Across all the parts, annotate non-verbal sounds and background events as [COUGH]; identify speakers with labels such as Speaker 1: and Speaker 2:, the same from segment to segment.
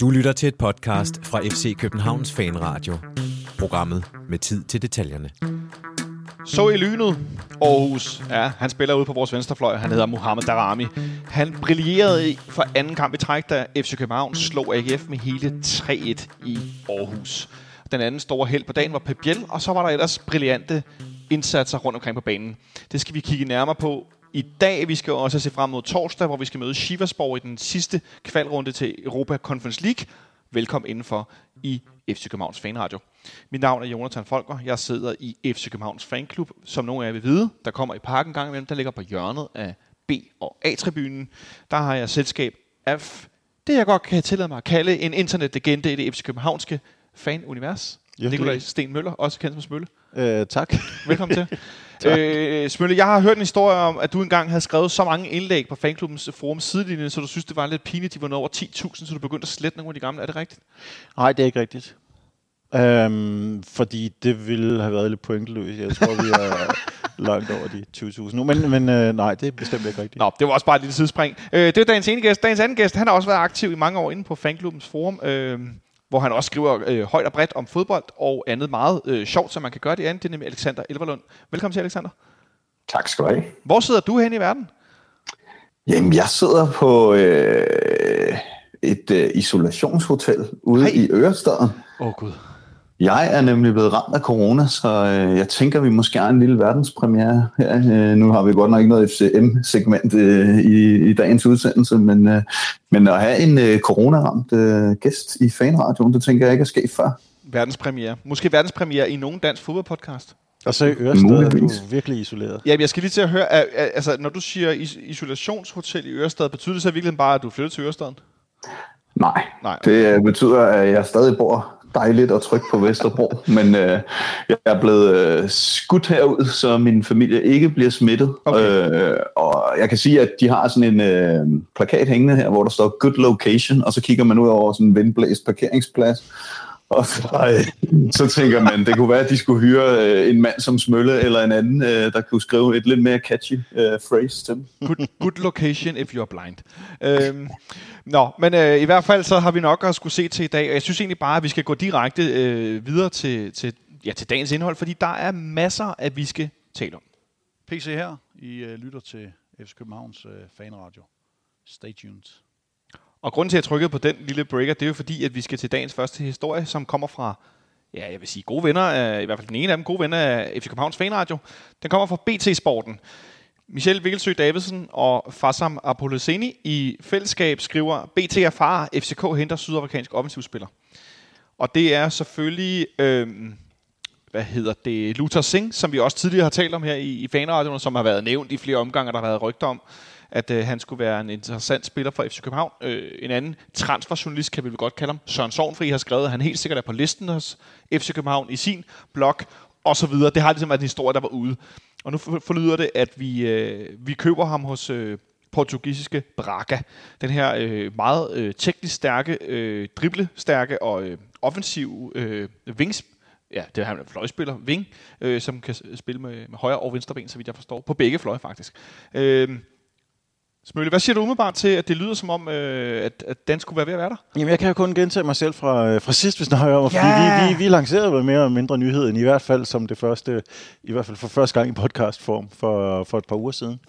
Speaker 1: Du lytter til et podcast fra FC Københavns Fanradio. Programmet med tid til detaljerne.
Speaker 2: Så i lynet. Aarhus. Ja, han spiller ude på vores venstrefløj. Han hedder Mohamed Darami. Han brillerede for anden kamp i træk, da FC København slog AGF med hele 3-1 i Aarhus. Den anden store held på dagen var Pep Biel, og så var der ellers brillante indsatser rundt omkring på banen. Det skal vi kigge nærmere på i dag. Vi skal også se frem mod torsdag, hvor vi skal møde Shiversborg i den sidste kvalrunde til Europa Conference League. Velkommen indenfor i FC Københavns Fanradio. Mit navn er Jonathan Folker. Jeg sidder i FC Københavns Fanklub, som nogle af jer vil vide. Der kommer i parken gang imellem, der ligger på hjørnet af B- og A-tribunen. Der har jeg selskab af det, jeg godt kan tillade mig at kalde en internetlegende i det FC Københavnske fanunivers.
Speaker 3: Ja,
Speaker 2: Nikolaj Sten Møller, også kendt som Smølle.
Speaker 3: Øh, tak.
Speaker 2: Velkommen til. [LAUGHS] øh, Smølle, jeg har hørt en historie om, at du engang havde skrevet så mange indlæg på fanklubbens forum sidelinjen, så du synes, det var lidt pinligt, de var nået over 10.000, så du begyndte at slette nogle af de gamle. Er det rigtigt?
Speaker 3: Nej, det er ikke rigtigt. Øhm, fordi det ville have været lidt pointløst. Jeg tror, vi er [LAUGHS] langt over de 20.000 nu. Men, men øh, nej, det er bestemt ikke rigtigt.
Speaker 2: Nå, det var også bare et lille sidespring. Øh, det er dagens ene gæst. Dagens anden gæst, han har også været aktiv i mange år inde på fanklubbens forum, øh, hvor han også skriver øh, højt og bredt om fodbold og andet meget øh, sjovt, som man kan gøre det andet. Det er nemlig Alexander Elverlund. Velkommen til, Alexander.
Speaker 4: Tak skal du have.
Speaker 2: Hvor sidder du hen i verden?
Speaker 4: Jamen, jeg sidder på øh, et øh, isolationshotel ude
Speaker 2: Hej.
Speaker 4: i Ørestaden.
Speaker 2: Åh, oh, Gud.
Speaker 4: Jeg er nemlig blevet ramt af corona, så øh, jeg tænker, vi måske har en lille verdenspremiere her. Øh, nu har vi godt nok ikke noget FCM-segment øh, i, i dagens udsendelse, men, øh, men at have en øh, coronaramt øh, gæst i fanradioen, det tænker jeg ikke er sket før.
Speaker 2: Verdenspremiere. Måske verdenspremiere i nogen dansk fodboldpodcast.
Speaker 3: Og så i Ørestad er du virkelig isoleret.
Speaker 2: Ja, jeg skal lige til at høre, at, altså, når du siger is- isolationshotel i Ørestad, betyder det så virkelig bare, at du flytter til Ørestaden?
Speaker 4: Nej,
Speaker 2: Nej.
Speaker 4: det betyder, at jeg stadig bor dejligt og trygt på Vesterbro, [LAUGHS] men øh, jeg er blevet øh, skudt herud, så min familie ikke bliver smittet.
Speaker 2: Okay.
Speaker 4: Øh, og jeg kan sige, at de har sådan en øh, plakat hængende her, hvor der står good location, og så kigger man ud over sådan en vindblæst parkeringsplads. Og så, øh, så tænker man, det kunne være, at de skulle hyre øh, en mand som Smølle, eller en anden, øh, der kunne skrive et lidt mere catchy øh, phrase til dem.
Speaker 2: Good, good location if you're blind. Øhm, nå, men øh, i hvert fald så har vi nok at skulle se til i dag, og jeg synes egentlig bare, at vi skal gå direkte øh, videre til, til, ja, til dagens indhold, fordi der er masser, at vi skal tale om.
Speaker 5: PC her. I uh, lytter til FC Københavns uh, fanradio. Stay tuned.
Speaker 2: Og grunden til, at jeg trykkede på den lille breaker, det er jo fordi, at vi skal til dagens første historie, som kommer fra, ja, jeg vil sige gode venner, af, i hvert fald den ene af dem, gode venner af FC Københavns Fanradio. Den kommer fra BT Sporten. Michel Vigelsø Davidsen og Fassam Apoloseni i fællesskab skriver, BT er far, FCK henter sydafrikansk offensivspiller. Og det er selvfølgelig, øh, hvad hedder det, Luther Singh, som vi også tidligere har talt om her i, i fanradioen, som har været nævnt i flere omgange, der har været rygter om, at øh, han skulle være en interessant spiller for FC København. Øh, en anden transferjournalist, kan vi vel godt kalde ham, Søren Sovnfri, har skrevet, at han helt sikkert er på listen hos FC København i sin blog, og så videre. Det har ligesom været en historie, der var ude. Og nu forlyder det, at vi, øh, vi køber ham hos øh, portugisiske Braga. Den her øh, meget øh, teknisk stærke, øh, driblestærke og øh, offensiv øh, wings, ja, det er han en fløjspiller, wing, øh, som kan spille med, med højre og venstre ben, så vidt jeg forstår. På begge fløje, faktisk. Øh, Smølle, hvad siger du umiddelbart til, at det lyder som om, øh, at, at den skulle være ved at være der?
Speaker 3: Jamen, jeg kan jo kun gentage mig selv fra, øh, fra sidst, vi snakker om, fordi
Speaker 2: Ja.
Speaker 3: vi, vi, vi lancerede vel mere eller mindre nyheden, i hvert fald som det første, i hvert fald for første gang i podcastform for, for et par uger siden,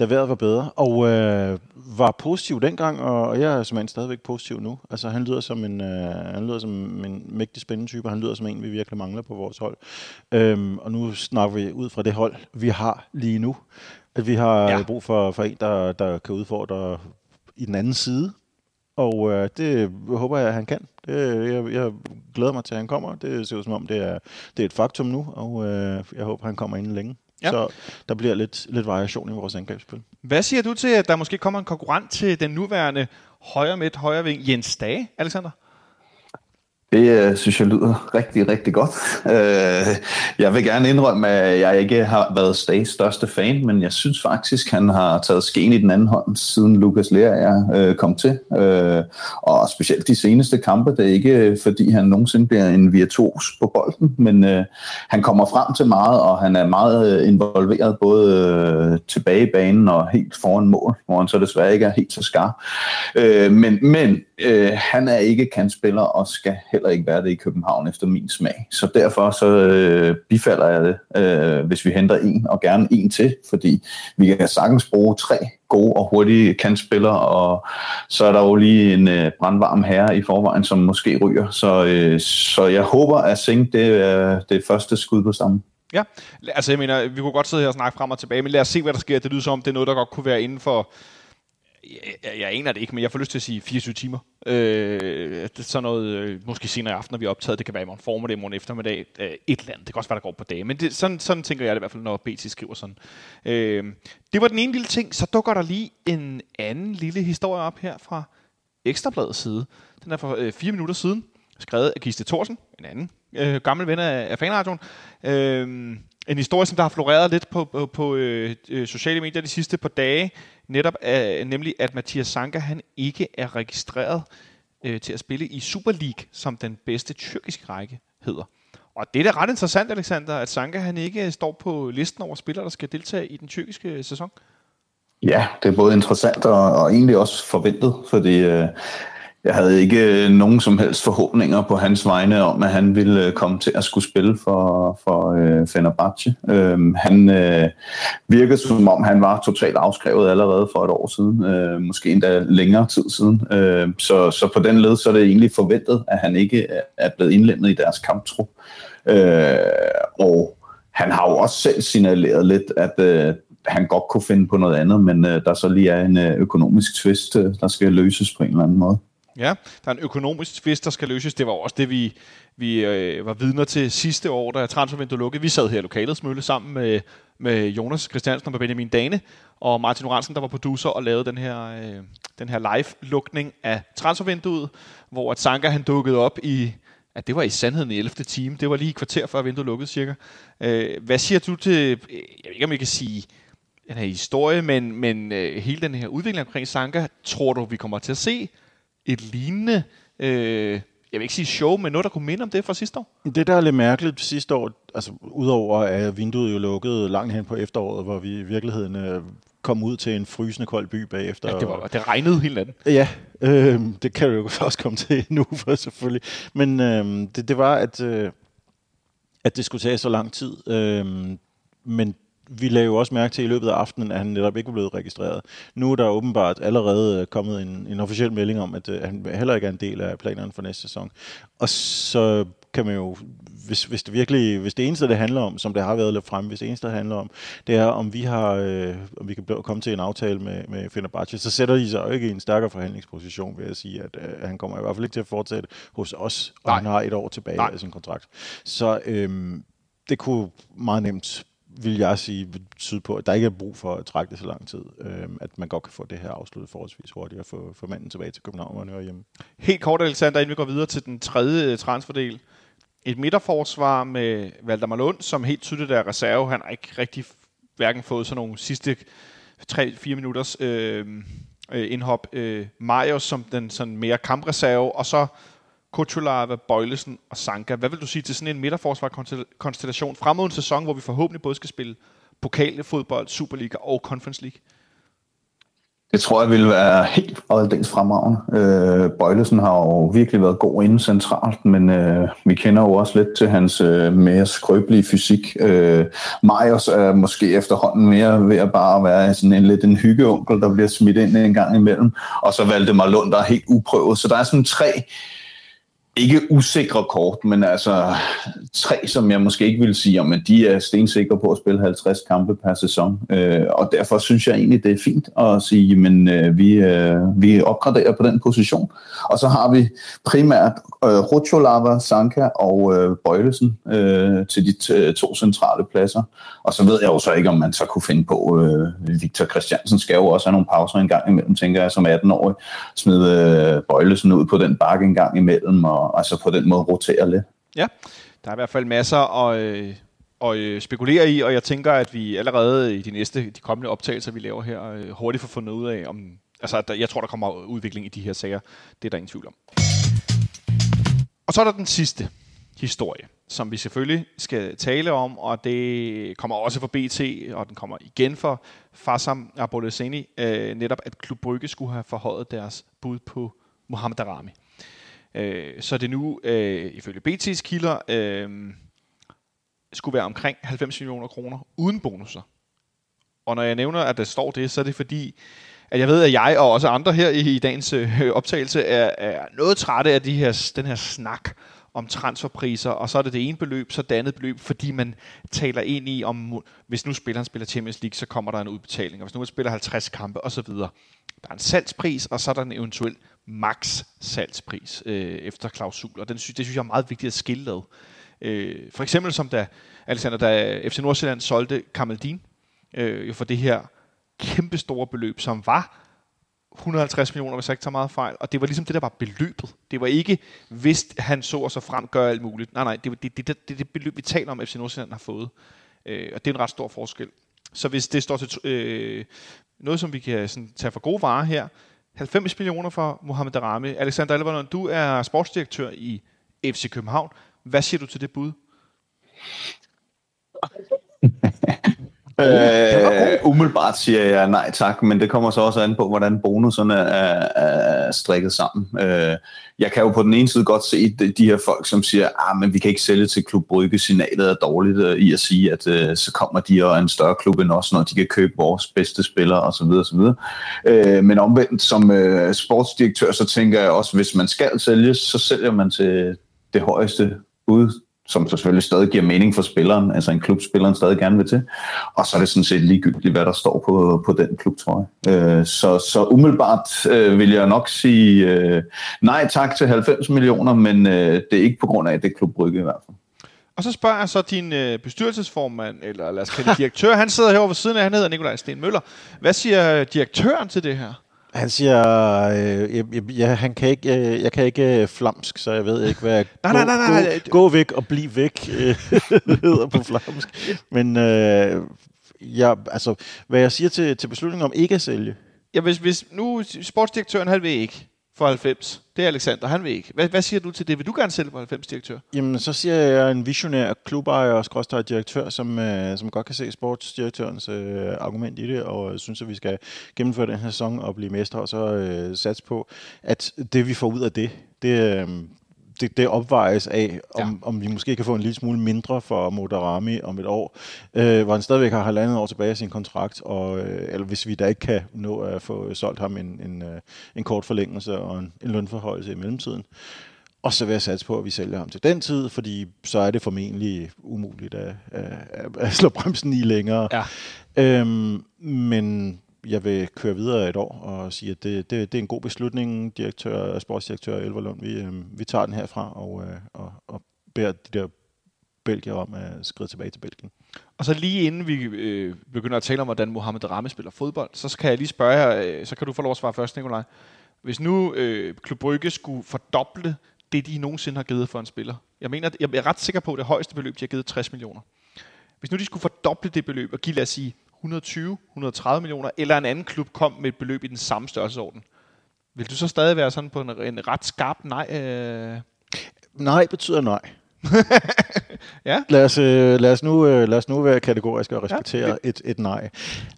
Speaker 3: da vejret var bedre, og øh, var positiv dengang, og, og jeg er simpelthen stadigvæk positiv nu. Altså, han lyder som en, øh, han lyder som en mægtig spændende type, og han lyder som en, vi virkelig mangler på vores hold. Øhm, og nu snakker vi ud fra det hold, vi har lige nu, at vi har
Speaker 2: Ja.
Speaker 3: brug for, for en, der, der kan udfordre i den anden side, og øh, det håber jeg, at han kan. Det, jeg, jeg glæder mig til, at han kommer. Det ser ud som om, det er, det er et faktum nu, og øh, jeg håber, han kommer inden længe.
Speaker 2: Ja.
Speaker 3: Så der bliver lidt, lidt variation i vores angrebsspil.
Speaker 2: Hvad siger du til, at der måske kommer en konkurrent til den nuværende højre midt, højre ving, Jens Dage, Alexander?
Speaker 4: Det øh, synes jeg lyder rigtig, rigtig godt. Øh, jeg vil gerne indrømme, at jeg ikke har været Stays største fan, men jeg synes faktisk, han har taget skeen i den anden hånd, siden Lukas Lerager øh, kom til. Øh, og specielt de seneste kampe, det er ikke øh, fordi, han nogensinde bliver en virtuos på bolden, men øh, han kommer frem til meget, og han er meget øh, involveret både øh, tilbage i banen og helt foran mål, hvor han så desværre ikke er helt så skarp. Øh, men, men øh, han er ikke kantspiller og skal heller ikke være det i København efter min smag. Så derfor så øh, bifalder jeg det, øh, hvis vi henter en, og gerne en til, fordi vi kan sagtens bruge tre gode og hurtige kantspillere, og så er der jo lige en øh, brandvarm herre i forvejen, som måske ryger. Så, øh, så jeg håber, at Sink det er det første skud på stammen.
Speaker 2: Ja, altså jeg mener, vi kunne godt sidde her og snakke frem og tilbage, men lad os se, hvad der sker. Det lyder som om, det er noget, der godt kunne være inden for jeg, jeg aner det ikke, men jeg får lyst til at sige 24 timer. Øh, det er sådan noget, øh, måske senere i aften, når vi er optaget. Det kan være i morgen formiddag, i morgen eftermiddag. Øh, et eller andet. Det kan også være, der går på dage. Men det, sådan, sådan tænker jeg det i hvert fald, når BT skriver sådan. Øh, det var den ene lille ting. Så dukker der lige en anden lille historie op her fra Ekstrabladets side. Den er for øh, fire minutter siden. Skrevet af Giste Thorsen, en anden øh, gammel ven af, af fanradioen. Øh, en historie, som der har floreret lidt på, på, på øh, øh sociale medier de sidste par dage, netop øh, nemlig at Mathias Sanka han ikke er registreret øh, til at spille i Super League, som den bedste tyrkiske række hedder. Og det er da ret interessant, Alexander, at Sanka han ikke øh, står på listen over spillere, der skal deltage i den tyrkiske øh, sæson.
Speaker 4: Ja, det er både interessant og, og egentlig også forventet, fordi øh, jeg havde ikke øh, nogen som helst forhåbninger på hans vegne om, at han ville øh, komme til at skulle spille for, for øh, Fenerbahce. Øhm, han øh, virkede som om, han var totalt afskrevet allerede for et år siden, øh, måske endda længere tid siden. Øh, så, så på den led så er det egentlig forventet, at han ikke er blevet indlemmet i deres kamptrup. Øh, og han har jo også selv signaleret lidt, at øh, han godt kunne finde på noget andet, men øh, der så lige er en øh, økonomisk tvist, øh, der skal løses på en eller anden måde.
Speaker 2: Ja, der er en økonomisk tvist, der skal løses. Det var også det, vi, vi øh, var vidner til sidste år, da transfervinduet lukkede. Vi sad her i lokalet smølle sammen med, med Jonas Christiansen og Benjamin Dane og Martin Oransen, der var producer og lavede den her, øh, den her live-lukning af transfervinduet, hvor at Sanka han dukkede op i, at det var i sandheden i 11. time. Det var lige et kvarter før vinduet lukkede cirka. Øh, hvad siger du til, øh, jeg ved ikke om jeg kan sige, den her historie, men, men øh, hele den her udvikling omkring Sanka, tror du, vi kommer til at se et lignende, øh, jeg vil ikke sige show, men noget, der kunne minde om det fra sidste år?
Speaker 3: Det, der er lidt mærkeligt sidste år, altså udover at vinduet jo lukkede langt hen på efteråret, hvor vi i virkeligheden øh, kom ud til en frysende kold by bagefter.
Speaker 2: Ja, det, var, det regnede hele natten.
Speaker 3: Ja, øh, det kan du jo [LAUGHS] også komme til nu, for selvfølgelig. Men øh, det, det var, at, øh, at det skulle tage så lang tid. Øh, men vi lagde jo også mærke til i løbet af aftenen, at han netop ikke var blevet registreret. Nu er der åbenbart allerede øh, kommet en, en officiel melding om, at, at øh, han heller ikke er en del af planerne for næste sæson. Og så kan man jo, hvis, hvis det virkelig, hvis det eneste, det handler om, som det har været lidt fremme, hvis det eneste, det handler om, det er, om vi har, øh, om vi kan komme til en aftale med, med Fenerbahce, så sætter de sig jo ikke i en stærkere forhandlingsposition, vil jeg sige, at øh, han kommer i hvert fald ikke til at fortsætte hos os, og Nej. han har et år tilbage Nej. af sin kontrakt. Så øh, det kunne meget nemt vil jeg sige, tyde på, at der ikke er brug for at trække det så lang tid, øh, at man godt kan få det her afsluttet forholdsvis hurtigt og få, få manden tilbage til København, og hjemme.
Speaker 2: Helt kort, Alexander, inden vi går videre til den tredje øh, transferdel. Et midterforsvar med Valdemar Lund, som helt tydeligt er reserve. Han har ikke rigtig hverken fået sådan nogle sidste 3-4 minutters øh, øh, indhop. Øh, Majos som den sådan mere kampreserve, og så Kutulava, Bøjlesen og Sanka. Hvad vil du sige til sådan en midterforsvar-konstellation frem mod en sæson, hvor vi forhåbentlig både skal spille pokalfodbold, Superliga og Conference League?
Speaker 4: Det tror jeg vil være helt aldeles fremragende. Øh, Bøjlesen har jo virkelig været god inde centralt, men øh, vi kender jo også lidt til hans øh, mere skrøbelige fysik. Øh, Majers er måske efterhånden mere ved at bare være sådan en lidt en hyggeonkel, der bliver smidt ind en gang imellem. Og så valgte Lund, der er helt uprøvet. Så der er sådan tre ikke usikre kort, men altså tre, som jeg måske ikke vil sige, om de er stensikre på at spille 50 kampe per sæson. Øh, og derfor synes jeg egentlig, det er fint at sige, men øh, vi, øh, vi opgraderer på den position. Og så har vi primært øh, Rucholava, Sanka og øh, Bøjlesen øh, til de øh, to centrale pladser. Og så ved jeg jo så ikke, om man så kunne finde på, øh, Victor Christiansen skal jo også have nogle pauser en gang imellem, tænker jeg, som 18-årig. Smide øh, Bøjlesen ud på den bakke en gang imellem, og og altså på den måde rotere lidt.
Speaker 2: Ja, der er i hvert fald masser at, øh, at øh, spekulere i, og jeg tænker, at vi allerede i de næste, de kommende optagelser, vi laver her, øh, hurtigt får fundet ud af, om, altså der, jeg tror, der kommer udvikling i de her sager. Det er der ingen tvivl om. Og så er der den sidste historie, som vi selvfølgelig skal tale om, og det kommer også fra BT, og den kommer igen for Fassam Aboleseni, øh, netop at Klub Brygge skulle have forhøjet deres bud på Mohamed Darami. Øh, så det nu, øh, ifølge BT's kilder, øh, skulle være omkring 90 millioner kroner uden bonusser. Og når jeg nævner, at der står det, så er det fordi, at jeg ved, at jeg og også andre her i, i dagens øh, optagelse er, er noget trætte af de her, den her snak om transferpriser, og så er det det ene beløb, så det andet beløb, fordi man taler ind i, om hvis nu spilleren spiller Champions League, så kommer der en udbetaling, og hvis nu man spiller 50 kampe osv. Der er en salgspris, og så er der en eventuel max salgspris øh, efter og Den sy- det synes jeg er meget vigtigt at skille ad. Øh, for eksempel som da, Alexander, da FC Nordsjælland solgte Kamaldin øh, for det her kæmpe store beløb, som var 150 millioner, hvis jeg ikke tager meget fejl. Og det var ligesom det, der var beløbet. Det var ikke, hvis han så og så frem gør alt muligt. Nej, nej, det er det, det, det, det, det beløb, vi taler om, FC Nordsjælland har fået. Øh, og det er en ret stor forskel. Så hvis det står til øh, noget, som vi kan sådan, tage for gode varer her, 90 millioner for Mohamed Darami. Alexander Alvarez, du er sportsdirektør i FC København. Hvad siger du til det bud?
Speaker 4: Øh, umiddelbart siger jeg nej tak, men det kommer så også an på, hvordan bonuserne er, er strikket sammen. Øh, jeg kan jo på den ene side godt se de, de her folk, som siger, ah, men vi kan ikke sælge til Klub Brygge, signalet er dårligt øh, i at sige, at øh, så kommer de og en større klub end os, når de kan købe vores bedste spillere osv. osv. Øh, men omvendt som øh, sportsdirektør, så tænker jeg også, hvis man skal sælge, så sælger man til det højeste bud, som selvfølgelig stadig giver mening for spilleren, altså en klub, spilleren stadig gerne vil til. Og så er det sådan set ligegyldigt, hvad der står på, på den klub, tror jeg. Øh, så, så umiddelbart øh, vil jeg nok sige øh, nej tak til 90 millioner, men øh, det er ikke på grund af det er Brygge i hvert fald.
Speaker 2: Og så spørger jeg så din øh, bestyrelsesformand, eller lad os kalde direktør, han sidder herovre ved siden af, han hedder Nikolaj Sten Møller. Hvad siger direktøren til det her?
Speaker 3: Han siger, øh, jeg, jeg, han kan ikke, jeg, jeg kan ikke øh, flamsk, så jeg ved ikke, hvad [LAUGHS]
Speaker 2: nej, nej, nej, nej, nej.
Speaker 3: Gå, gå væk og bliv væk øh, [LAUGHS] hedder på flamsk. Men øh, jeg, altså, hvad jeg siger til, til beslutningen om ikke at sælge.
Speaker 2: Ja, hvis, hvis nu sportsdirektøren, han vil ikke for 90. Det er Alexander, han vil ikke. Hvad, hvad siger du til det? Vil du gerne sælge for 90 direktør?
Speaker 3: Jamen, så siger jeg, at jeg er en visionær klubejer og skråstøj direktør, som, øh, som godt kan se sportsdirektørens øh, argument i det, og synes, at vi skal gennemføre den her sæson og blive mestre, og så øh, satse på, at det vi får ud af det, det, øh, det, det opvejes af, om, ja. om vi måske kan få en lille smule mindre for Modarami om et år, øh, hvor han stadigvæk har halvandet år tilbage af sin kontrakt, og, øh, eller hvis vi da ikke kan nå at få solgt ham en, en, øh, en kort forlængelse og en, en lønforhøjelse i mellemtiden. Og så vil jeg satse på, at vi sælger ham til den tid, fordi så er det formentlig umuligt at, at, at slå bremsen i længere.
Speaker 2: Ja.
Speaker 3: Øhm, men jeg vil køre videre et år og sige, at det, det, det er en god beslutning, direktør, sportsdirektør Elverlund. Vi, øh, vi tager den herfra og, øh, og, og beder de der Belgier om at skride tilbage til Belgien.
Speaker 2: Og så lige inden vi øh, begynder at tale om, hvordan Mohamed Rame spiller fodbold, så kan jeg lige spørge her, øh, så kan du få lov at svare først, Nikolaj. Hvis nu øh, Klub Brygge skulle fordoble det, de nogensinde har givet for en spiller. Jeg mener, jeg er ret sikker på, at det højeste beløb, de har givet 60 millioner. Hvis nu de skulle fordoble det beløb og give, lad os sige, 120, 130 millioner, eller en anden klub kom med et beløb i den samme størrelsesorden, vil du så stadig være sådan på en, en ret skarp nej? Øh...
Speaker 3: Nej betyder nej. [LAUGHS]
Speaker 2: ja.
Speaker 3: Lad os, øh, lad, os nu, øh, lad os nu være kategoriske og respektere ja. et, et nej.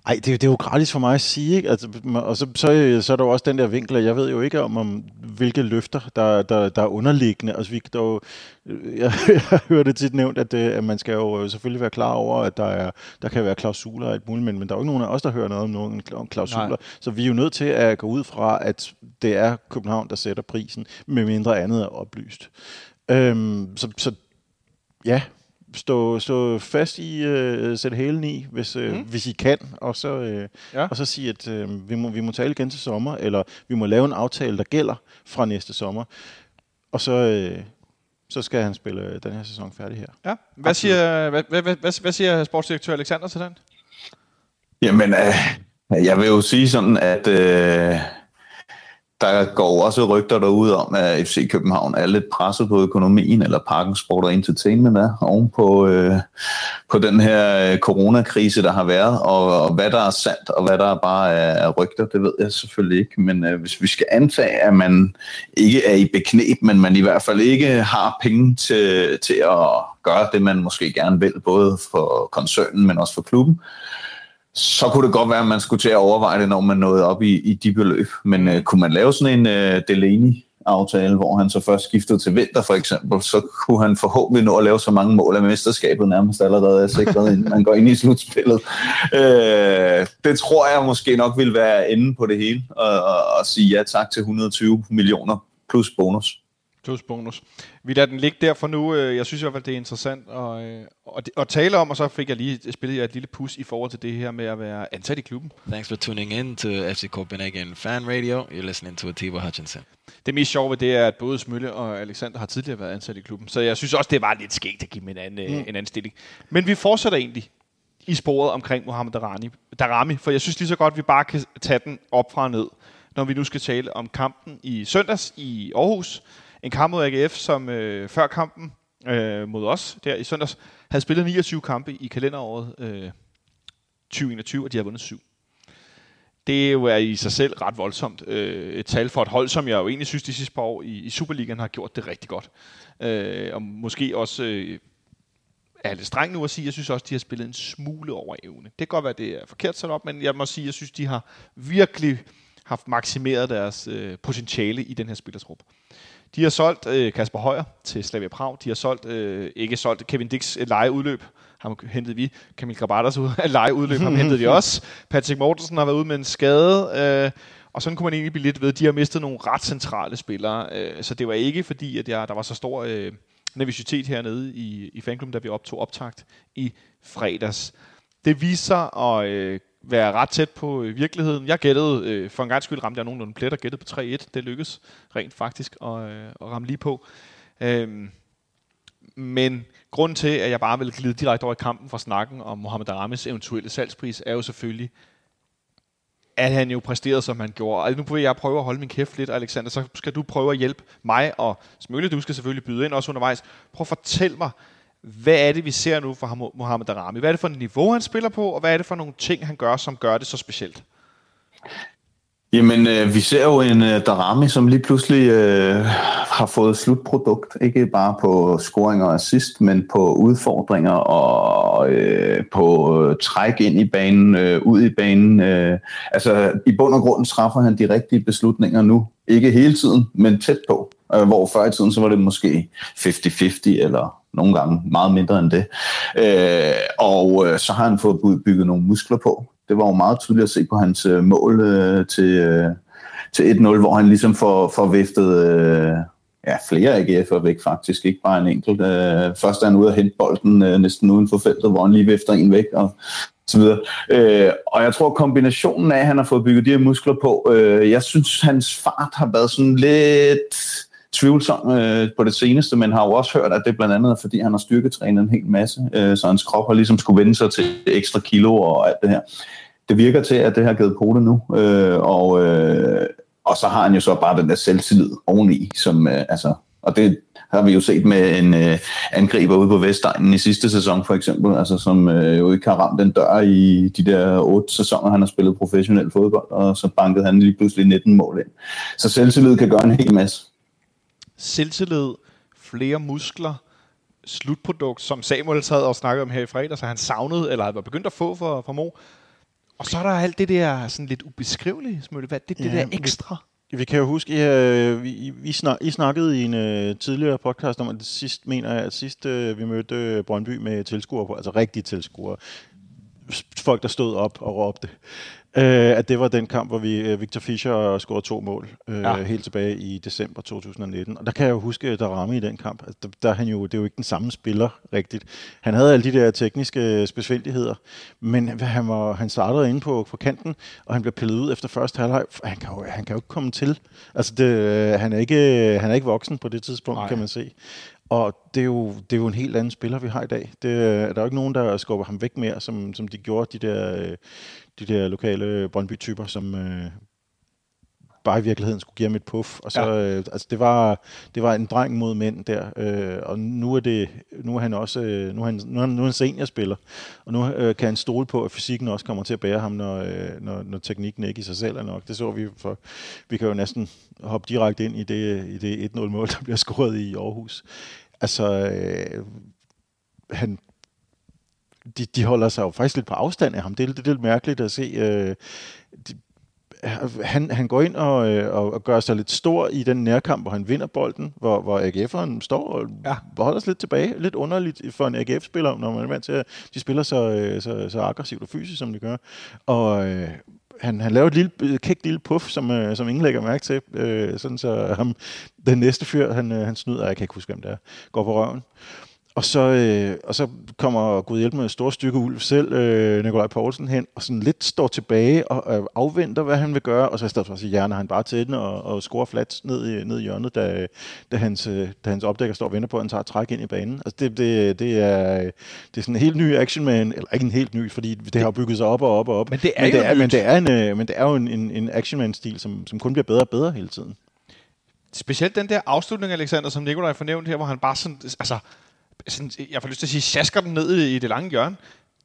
Speaker 3: Ej, det, det er jo gratis for mig at sige, ikke? Altså, og så, så, så er der jo også den der vinkel, jeg ved jo ikke om, om hvilke løfter, der, der, der er underliggende. Altså, vi, der jo, [LAUGHS] jeg, jeg hørte tit nævnt, at, øh, at man skal jo selvfølgelig være klar over, at der, er, der kan være klausuler og alt muligt, men, men der er jo ikke nogen af os, der hører noget om nogen klausuler. Nej. Så vi er jo nødt til at gå ud fra, at det er København, der sætter prisen, med mindre andet er oplyst. Øhm, så, så ja, stå, stå fast i, øh, sætte hælen i, hvis, øh, mm. hvis I kan, og så, øh, ja. og så sige, at øh, vi, må, vi må tale igen til sommer, eller vi må lave en aftale, der gælder fra næste sommer. Og så, øh, så skal han spille den her sæson færdig her.
Speaker 2: Ja. Hvad, siger, hvad, hvad, hvad, hvad, hvad siger sportsdirektør Alexander til den?
Speaker 4: Jamen, øh, jeg vil jo sige sådan, at... Øh, der går også rygter derude om, at FC København er lidt presset på økonomien, eller Parken Sport og Entertainment er, oven på, øh, på den her øh, coronakrise, der har været, og, og hvad der er sandt, og hvad der bare er, er rygter, det ved jeg selvfølgelig ikke. Men øh, hvis vi skal antage, at man ikke er i beknep, men man i hvert fald ikke har penge til, til at gøre det, man måske gerne vil, både for koncernen, men også for klubben, så kunne det godt være, at man skulle til at overveje det, når man nåede op i, i de beløb. Men øh, kunne man lave sådan en øh, Delaney aftale, hvor han så først skiftede til vinter for eksempel, så kunne han forhåbentlig nå at lave så mange mål af mesterskabet nærmest allerede er sikret, inden man går ind i slutspillet. Øh, det tror jeg måske nok vil være enden på det hele, og, og, og sige ja tak til 120 millioner plus bonus.
Speaker 2: Plus bonus. Vi lader den ligge der for nu. Øh, jeg synes i hvert fald, det er interessant at, øh, at, at tale om, og så fik jeg lige spillet et lille pus i forhold til det her med at være ansat i klubben.
Speaker 6: Thanks for tuning in to FC Copenhagen Fan Radio. You're listening to Atiba Hutchinson.
Speaker 2: Det mest sjove ved det er, at både Smølle og Alexander har tidligere været ansat i klubben, så jeg synes også, det var lidt skægt at give dem en anden, mm. en anden stilling. Men vi fortsætter egentlig i sporet omkring Mohamed Darani, Darami, for jeg synes lige så godt, at vi bare kan tage den op fra ned, når vi nu skal tale om kampen i søndags i Aarhus, en kamp mod AGF, som øh, før kampen øh, mod os der i søndags, havde spillet 29 kampe i kalenderåret øh, 2021, og de har vundet syv. Det er jo er i sig selv ret voldsomt. Øh, et tal for et hold, som jeg jo egentlig synes, de sidste par år i, i Superligaen har gjort det rigtig godt. Øh, og måske også øh, er lidt streng nu at sige, jeg synes også, de har spillet en smule over evne. Det kan godt være, det er forkert sat op, men jeg må sige, jeg synes, de har virkelig haft maksimeret deres øh, potentiale i den her spillertrup. De har solgt øh, Kasper Højer til Slavia Prag. De har solgt, øh, ikke solgt Kevin Dix øh, lejeudløb. Ham hentede vi. Kamil Grabatas ud af lejeudløb. Ham hentede de [LAUGHS] også. Patrick Mortensen har været ude med en skade. Øh, og sådan kunne man egentlig blive lidt ved. De har mistet nogle ret centrale spillere. Øh, så det var ikke fordi, at jeg, der var så stor øh, nervositet hernede i, i fanklubben, da vi optog optakt i fredags. Det viser at øh, være ret tæt på øh, virkeligheden. Jeg gættede, øh, for en gang skyld ramte jeg nogenlunde plet og gættede på 3-1. Det lykkedes rent faktisk at, øh, at ramme lige på. Øhm, men grund til, at jeg bare vil glide direkte over i kampen for snakken om Mohamed Aramis eventuelle salgspris, er jo selvfølgelig, at han jo præsterede, som han gjorde. Altså, nu vil jeg prøve at holde min kæft lidt, Alexander, så skal du prøve at hjælpe mig, og Smølle, du skal selvfølgelig byde ind også undervejs. Prøv at fortælle mig, hvad er det, vi ser nu for Mohamed Darami? Hvad er det for et niveau, han spiller på, og hvad er det for nogle ting, han gør, som gør det så specielt?
Speaker 4: Jamen, øh, vi ser jo en øh, Darami, som lige pludselig øh, har fået slutprodukt. Ikke bare på scoringer og assist, men på udfordringer og øh, på øh, træk ind i banen, øh, ud i banen. Øh. Altså, i bund og grund træffer han de rigtige beslutninger nu. Ikke hele tiden, men tæt på. Øh, hvor før i tiden, så var det måske 50-50 eller nogle gange meget mindre end det. Øh, og øh, så har han fået bygget nogle muskler på. Det var jo meget tydeligt at se på hans øh, mål øh, til, øh, til 1-0, hvor han ligesom får, får viftet øh, ja, flere AGF'er væk faktisk, ikke bare en enkelt. Øh, først er han ude at hente bolden øh, næsten uden for feltet, hvor han lige vifter en væk, og så videre. Øh, og jeg tror kombinationen af, at han har fået bygget de her muskler på, øh, jeg synes hans fart har været sådan lidt tvivlsom øh, på det seneste, men har jo også hørt, at det blandt andet er, fordi han har styrketrænet en hel masse, øh, så hans krop har ligesom skulle vende sig til ekstra kilo og alt det her. Det virker til, at det har givet pote nu, øh, og, øh, og så har han jo så bare den der selvtillid oveni, som øh, altså, og det har vi jo set med en øh, angriber ude på Vestegnen i sidste sæson for eksempel, altså som øh, jo ikke har ramt den dør i de der otte sæsoner, han har spillet professionel fodbold, og så bankede han lige pludselig 19 mål ind. Så selvtillid kan gøre en hel masse
Speaker 2: selvtillid, flere muskler, slutprodukt, som Samuel sad og snakkede om her i fredag, så han savnede, eller var begyndt at få for, for Mo. Og så er der alt det der sådan lidt ubeskrivelige, Smølle. Hvad det, ja, det der ekstra?
Speaker 3: Vi, vi kan jo huske, at vi, vi snak, I snakkede i en uh, tidligere podcast om, at det sidst, mener jeg, at sidst uh, vi mødte Brøndby med tilskuere på, altså rigtige tilskuere. Folk, der stod op og råbte øh, at det var den kamp, hvor vi øh, Victor Fischer scorede to mål øh, ja. helt tilbage i december 2019. Og der kan jeg jo huske, at der ramme i den kamp. Altså, der, der han jo, det er jo ikke den samme spiller rigtigt. Han havde alle de der tekniske specialdigheder, men han, var, han startede inde på, på kanten, og han blev pillet ud efter første halvleg. Han kan jo, han kan jo ikke komme til. Altså, det, øh, han, er ikke, han er ikke voksen på det tidspunkt, Nej. kan man se. Og det er, jo, det er jo en helt anden spiller, vi har i dag. Det, der er jo ikke nogen, der skubber ham væk mere, som, som de gjorde, de der, de der lokale Brøndby-typer, som øh, bare i virkeligheden skulle give ham et puff. Og så, ja. øh, altså det var, det var en dreng mod mænd der, øh, og nu er det, nu er han også, øh, nu er han, nu er han, nu er han seniorspiller, og nu øh, kan han stole på, at fysikken også kommer til at bære ham, når, øh, når, når teknikken ikke i sig selv er nok. Det så vi for, vi kan jo næsten hoppe direkte ind i det, i det 1-0-mål, der bliver scoret i Aarhus. Altså, øh, han de, de holder sig jo faktisk lidt på afstand af ham. Det er, det er lidt mærkeligt at se. Øh, de, han, han går ind og, øh, og, gør sig lidt stor i den nærkamp, hvor han vinder bolden, hvor, hvor AGF'eren står og ja. holder sig lidt tilbage. Lidt underligt for en AGF-spiller, når man er vant til, at de spiller så, øh, så, så aggressivt og fysisk, som de gør. Og øh, han, han laver et lille, kægt lille puff, som, øh, som ingen lægger mærke til, øh, sådan så ham, den næste fyr, han, øh, han snyder, jeg kan ikke huske, hvem det er, går på røven. Og så, øh, og så kommer Gud hjælp med et stort stykke ulv selv, øh, Nikolaj Poulsen, hen, og sådan lidt står tilbage og øh, afventer, hvad han vil gøre, og så i stedet for at sige, hjerner han bare til den og, og scorer flat ned i, ned i hjørnet, da, da, hans, øh, da hans opdækker står og venter på, at han tager træk ind i banen. Altså det, det, det, er, det er sådan en helt ny action man, eller ikke en helt ny, fordi det har bygget sig op og op og op.
Speaker 2: Men det er
Speaker 3: men det er, men det er, en, øh, men det er jo en, en, en action man-stil, som, som kun bliver bedre og bedre hele tiden.
Speaker 2: Specielt den der afslutning, Alexander, som Nikolaj fornævnt her, hvor han bare sådan, altså, sådan, jeg får lyst til at sige, sjasker den ned i, i det lange hjørne.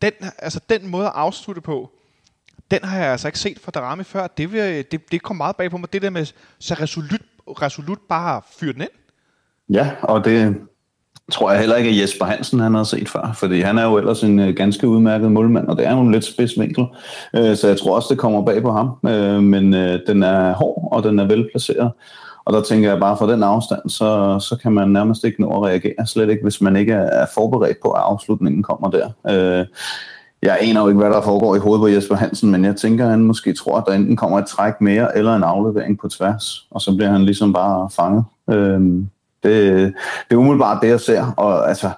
Speaker 2: Den, altså, den måde at afslutte på, den har jeg altså ikke set fra Darami før. Det, vil, det, det kom meget bag på mig. Det der med så resolut, resolut bare fyre den ind.
Speaker 4: Ja, og det tror jeg heller ikke, at Jesper Hansen han har set før, fordi han er jo ellers en øh, ganske udmærket målmand, og det er jo en lidt spids vinkel, øh, så jeg tror også, det kommer bag på ham, øh, men den er hård, og den er velplaceret, og der tænker jeg bare, fra den afstand, så, så kan man nærmest ikke nå at reagere, slet ikke, hvis man ikke er forberedt på, at afslutningen kommer der. Øh, jeg aner jo ikke, hvad der foregår i hovedet på Jesper Hansen, men jeg tænker, at han måske tror, at der enten kommer et træk mere, eller en aflevering på tværs, og så bliver han ligesom bare fanget. Øh, det, det er umiddelbart det, jeg ser, og altså,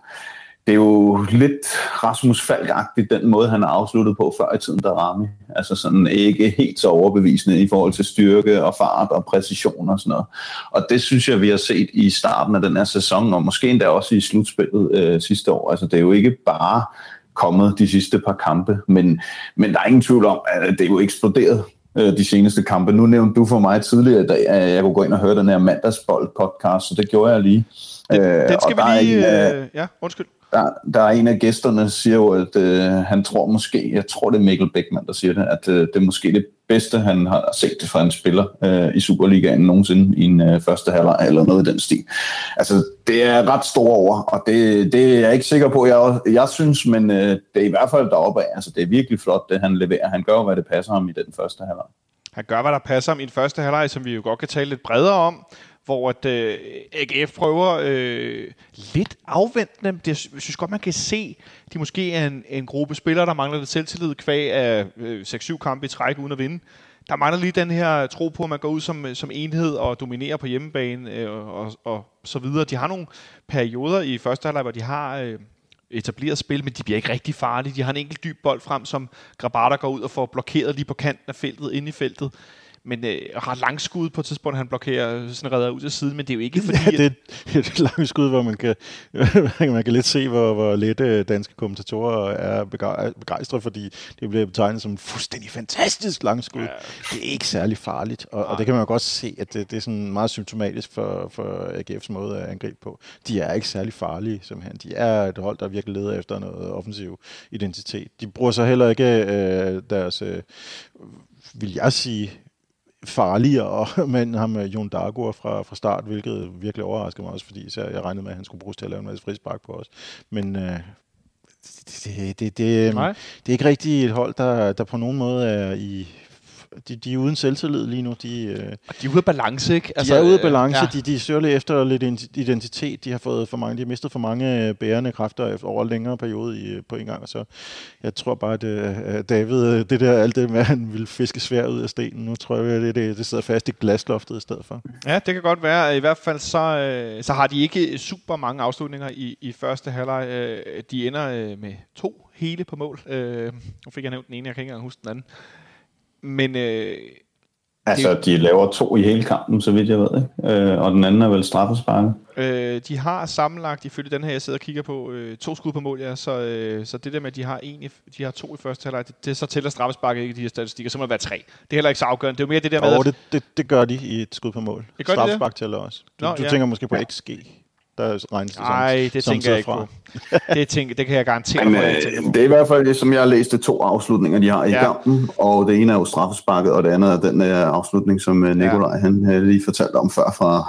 Speaker 4: det er jo lidt Rasmus Falk-agtigt, den måde, han har afsluttet på før i tiden, der Rami. Altså sådan ikke helt så overbevisende i forhold til styrke og fart og præcision og sådan noget. Og det synes jeg, vi har set i starten af den her sæson, og måske endda også i slutspillet øh, sidste år. Altså det er jo ikke bare kommet de sidste par kampe, men, men der er ingen tvivl om, at det er jo eksploderet øh, de seneste kampe. Nu nævnte du for mig tidligere, at jeg kunne gå ind og høre den her mandagsbold podcast, så det gjorde jeg lige.
Speaker 2: Den,
Speaker 4: Øh,
Speaker 2: den skal vi lige...
Speaker 4: en af-
Speaker 2: Øh, ja, undskyld
Speaker 4: der, der er en af gæsterne, der siger jo, at øh, han tror måske, jeg tror det er Mikkel Beckmann, der siger det, at øh, det er måske det bedste, han har set fra en spiller øh, i Superligaen nogensinde i en øh, første halvleg eller noget i den stil. Altså, det er ret store over, og det, det er jeg ikke sikker på, jeg, jeg synes, men øh, det er i hvert fald deroppe af. Altså, det er virkelig flot, det han leverer. Han gør, hvad det passer ham i den første halvleg.
Speaker 2: Han gør, hvad der passer ham i den første halvleg, som vi jo godt kan tale lidt bredere om, hvor at, øh, AGF prøver øh, lidt afventende. Det, jeg synes godt, man kan se, de måske er en, en gruppe spillere, der mangler lidt selvtillid kvæg af øh, 6-7 kampe i træk uden at vinde. Der mangler lige den her tro på, at man går ud som, som enhed og dominerer på hjemmebane øh, og, og så videre. De har nogle perioder i første halvleg, hvor de har øh, etableret spil, men de bliver ikke rigtig farlige. De har en enkelt dyb bold frem, som Grabata går ud og får blokeret lige på kanten af feltet, inde i feltet. Men øh, har langskud på et tidspunkt, han blokerer, sådan redder ud til siden, men det er jo ikke [LAUGHS] fordi...
Speaker 3: Ja, det er et langt skud, hvor man kan, [LAUGHS] man kan lidt se, hvor, hvor lette danske kommentatorer er begej- begejstrede, fordi det bliver betegnet som fuldstændig fantastisk langskud. Ja. Det er ikke særlig farligt, og, og det kan man jo godt se, at det, det er sådan meget symptomatisk for, for AGF's måde at angribe på. De er ikke særlig farlige, simpelthen. De er et hold, der virkelig leder efter noget offensiv identitet. De bruger så heller ikke øh, deres, øh, vil jeg sige, farligere [LAUGHS] mand, ham med Jon Dagur fra, fra start, hvilket virkelig overraskede mig også, fordi så jeg regnede med, at han skulle bruges til at lave en masse frispark på os. Men øh, det, det, det,
Speaker 2: Nej.
Speaker 3: det er ikke rigtig et hold, der, der på nogen måde er i... De, de er uden selvtillid lige nu. De, øh,
Speaker 2: Og de er ude af balance, ikke?
Speaker 3: Altså, de er ude af
Speaker 2: øh,
Speaker 3: balance.
Speaker 2: Ja.
Speaker 3: Ja. De, de søger efter lidt ident- identitet. De har fået for mange, de har mistet for mange øh, bærende kræfter over en længere periode i, på en gang. Og så jeg tror bare, at øh, David, øh, det der, alt det med, at han ville fiske svær ud af stenen, nu tror jeg, at det, det, det sidder fast i glasloftet i stedet for.
Speaker 2: Ja, det kan godt være. I hvert fald så, øh, så har de ikke super mange afslutninger i, i første halvleg. Øh, de ender øh, med to hele på mål. Øh, nu fik jeg nævnt den ene, jeg kan ikke engang huske den anden. Men øh,
Speaker 4: Altså, de laver to i hele kampen, så vidt jeg ved, ikke? Øh, og den anden er vel straffesparket.
Speaker 2: øh, de har sammenlagt, ifølge den her, jeg sidder og kigger på, øh, to skud på mål, ja. Så, øh, så det der med, at de har, en i, de har to i første halvleg, det, det så tæller straffesparket ikke i de her statistikker, så må det være tre. Det er heller ikke så afgørende. Det er jo mere det der med,
Speaker 3: Og
Speaker 2: at-
Speaker 3: det, det, det gør de i et skud på mål.
Speaker 2: Det gør de det?
Speaker 3: Straffespark tæller også. Du,
Speaker 2: Nå,
Speaker 3: du
Speaker 2: ja.
Speaker 3: tænker måske på XG. Der regnes det som,
Speaker 2: Nej, det
Speaker 3: som
Speaker 2: tænker jeg ikke
Speaker 3: fra.
Speaker 2: på. Det, tænker, det kan jeg garantere
Speaker 4: Men
Speaker 2: for, at jeg
Speaker 4: øh, det er i hvert fald det, som jeg har læst, det to afslutninger, de har i
Speaker 2: Ja.
Speaker 4: ja. kampen. Og det ene er jo straffesparket, og det andet er den der afslutning, som øh, Nikolaj han øh, lige fortalte om før, fra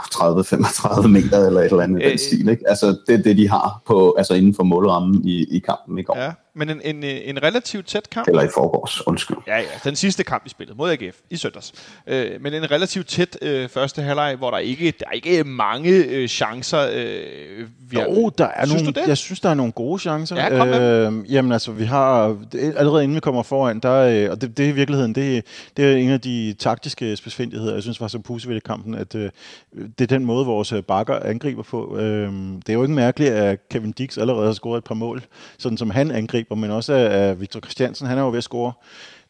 Speaker 4: 30-35 meter eller et eller andet
Speaker 2: Øh,
Speaker 4: den stil. Ikke? Altså, det er det, de har på, altså inden for målrammen i, i kampen i går.
Speaker 2: Ja, men en, en, en relativt tæt kamp.
Speaker 4: Eller i forgårs, undskyld.
Speaker 2: Ja, ja, den sidste kamp, vi spillede mod AGF i søndags. Øh, men en relativt tæt øh, første halvleg, hvor der ikke der er ikke mange øh, chancer. Øh,
Speaker 3: vi har, jo, der er
Speaker 2: synes
Speaker 3: nogle,
Speaker 2: du det?
Speaker 3: jeg synes, der er nogle gode chancer.
Speaker 2: Ja, kom med
Speaker 3: øh, jamen altså, vi har, allerede inden vi kommer foran, der, øh, og det, det er i virkeligheden, det, det er en af de taktiske specifindigheder, jeg synes var så i kampen, at øh, det er den måde, vores øh, bakker angriber på. Øh, det er jo ikke mærkeligt, at Kevin Dix allerede har scoret et par mål, sådan som han angriber, men også at Victor Christiansen, han er jo ved at score.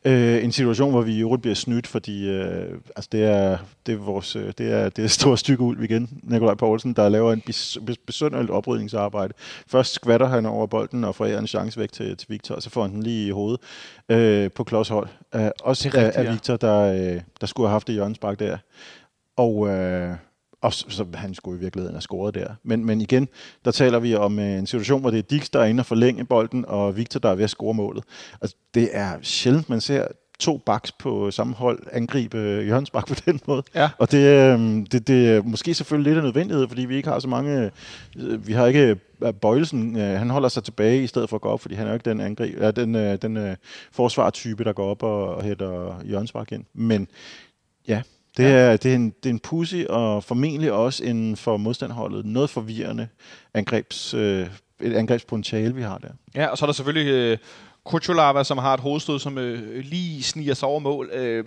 Speaker 3: Øh, en situation, hvor vi i øvrigt bliver snydt, fordi øh, altså det, er, det, er vores, øh, det, er, det er store stykke ud igen, Nikolaj Poulsen, der laver en bes, bes, besynderligt oprydningsarbejde. Først skvatter han over bolden og forærer en chance væk til, til Victor, og så får han den lige i hovedet øh, på klodshold. Øh, også
Speaker 2: rigtigt,
Speaker 3: af, af Victor, der, øh, der skulle have haft det hjørnespark der. Og... Øh, og så, så han skulle i virkeligheden have scoret der. Men, men igen, der taler vi om øh, en situation, hvor det er Dix, der er inde og forlænge bolden, og Victor, der er ved at score målet. Altså, det er sjældent, man ser to backs på samme hold angribe øh, Jørgens Bak på den måde.
Speaker 2: Ja.
Speaker 3: Og det, øh, det, det er måske selvfølgelig lidt af nødvendighed, fordi vi ikke har så mange... Øh, vi har ikke... Bøjelsen, øh, han holder sig tilbage i stedet for at gå op, fordi han er jo ikke den, angrib, øh, den, øh, den øh, forsvartype, der går op og, og hætter Jørgens Bak ind. Men ja, det er, det, er en, det er en pussy og formentlig også en for modstanderholdet noget forvirrende angrebs, øh, et angrebspotentiale, vi har der.
Speaker 2: Ja, og så er der selvfølgelig øh, Kuchulava, som har et hovedstød, som øh, lige sniger sig over mål. Øh,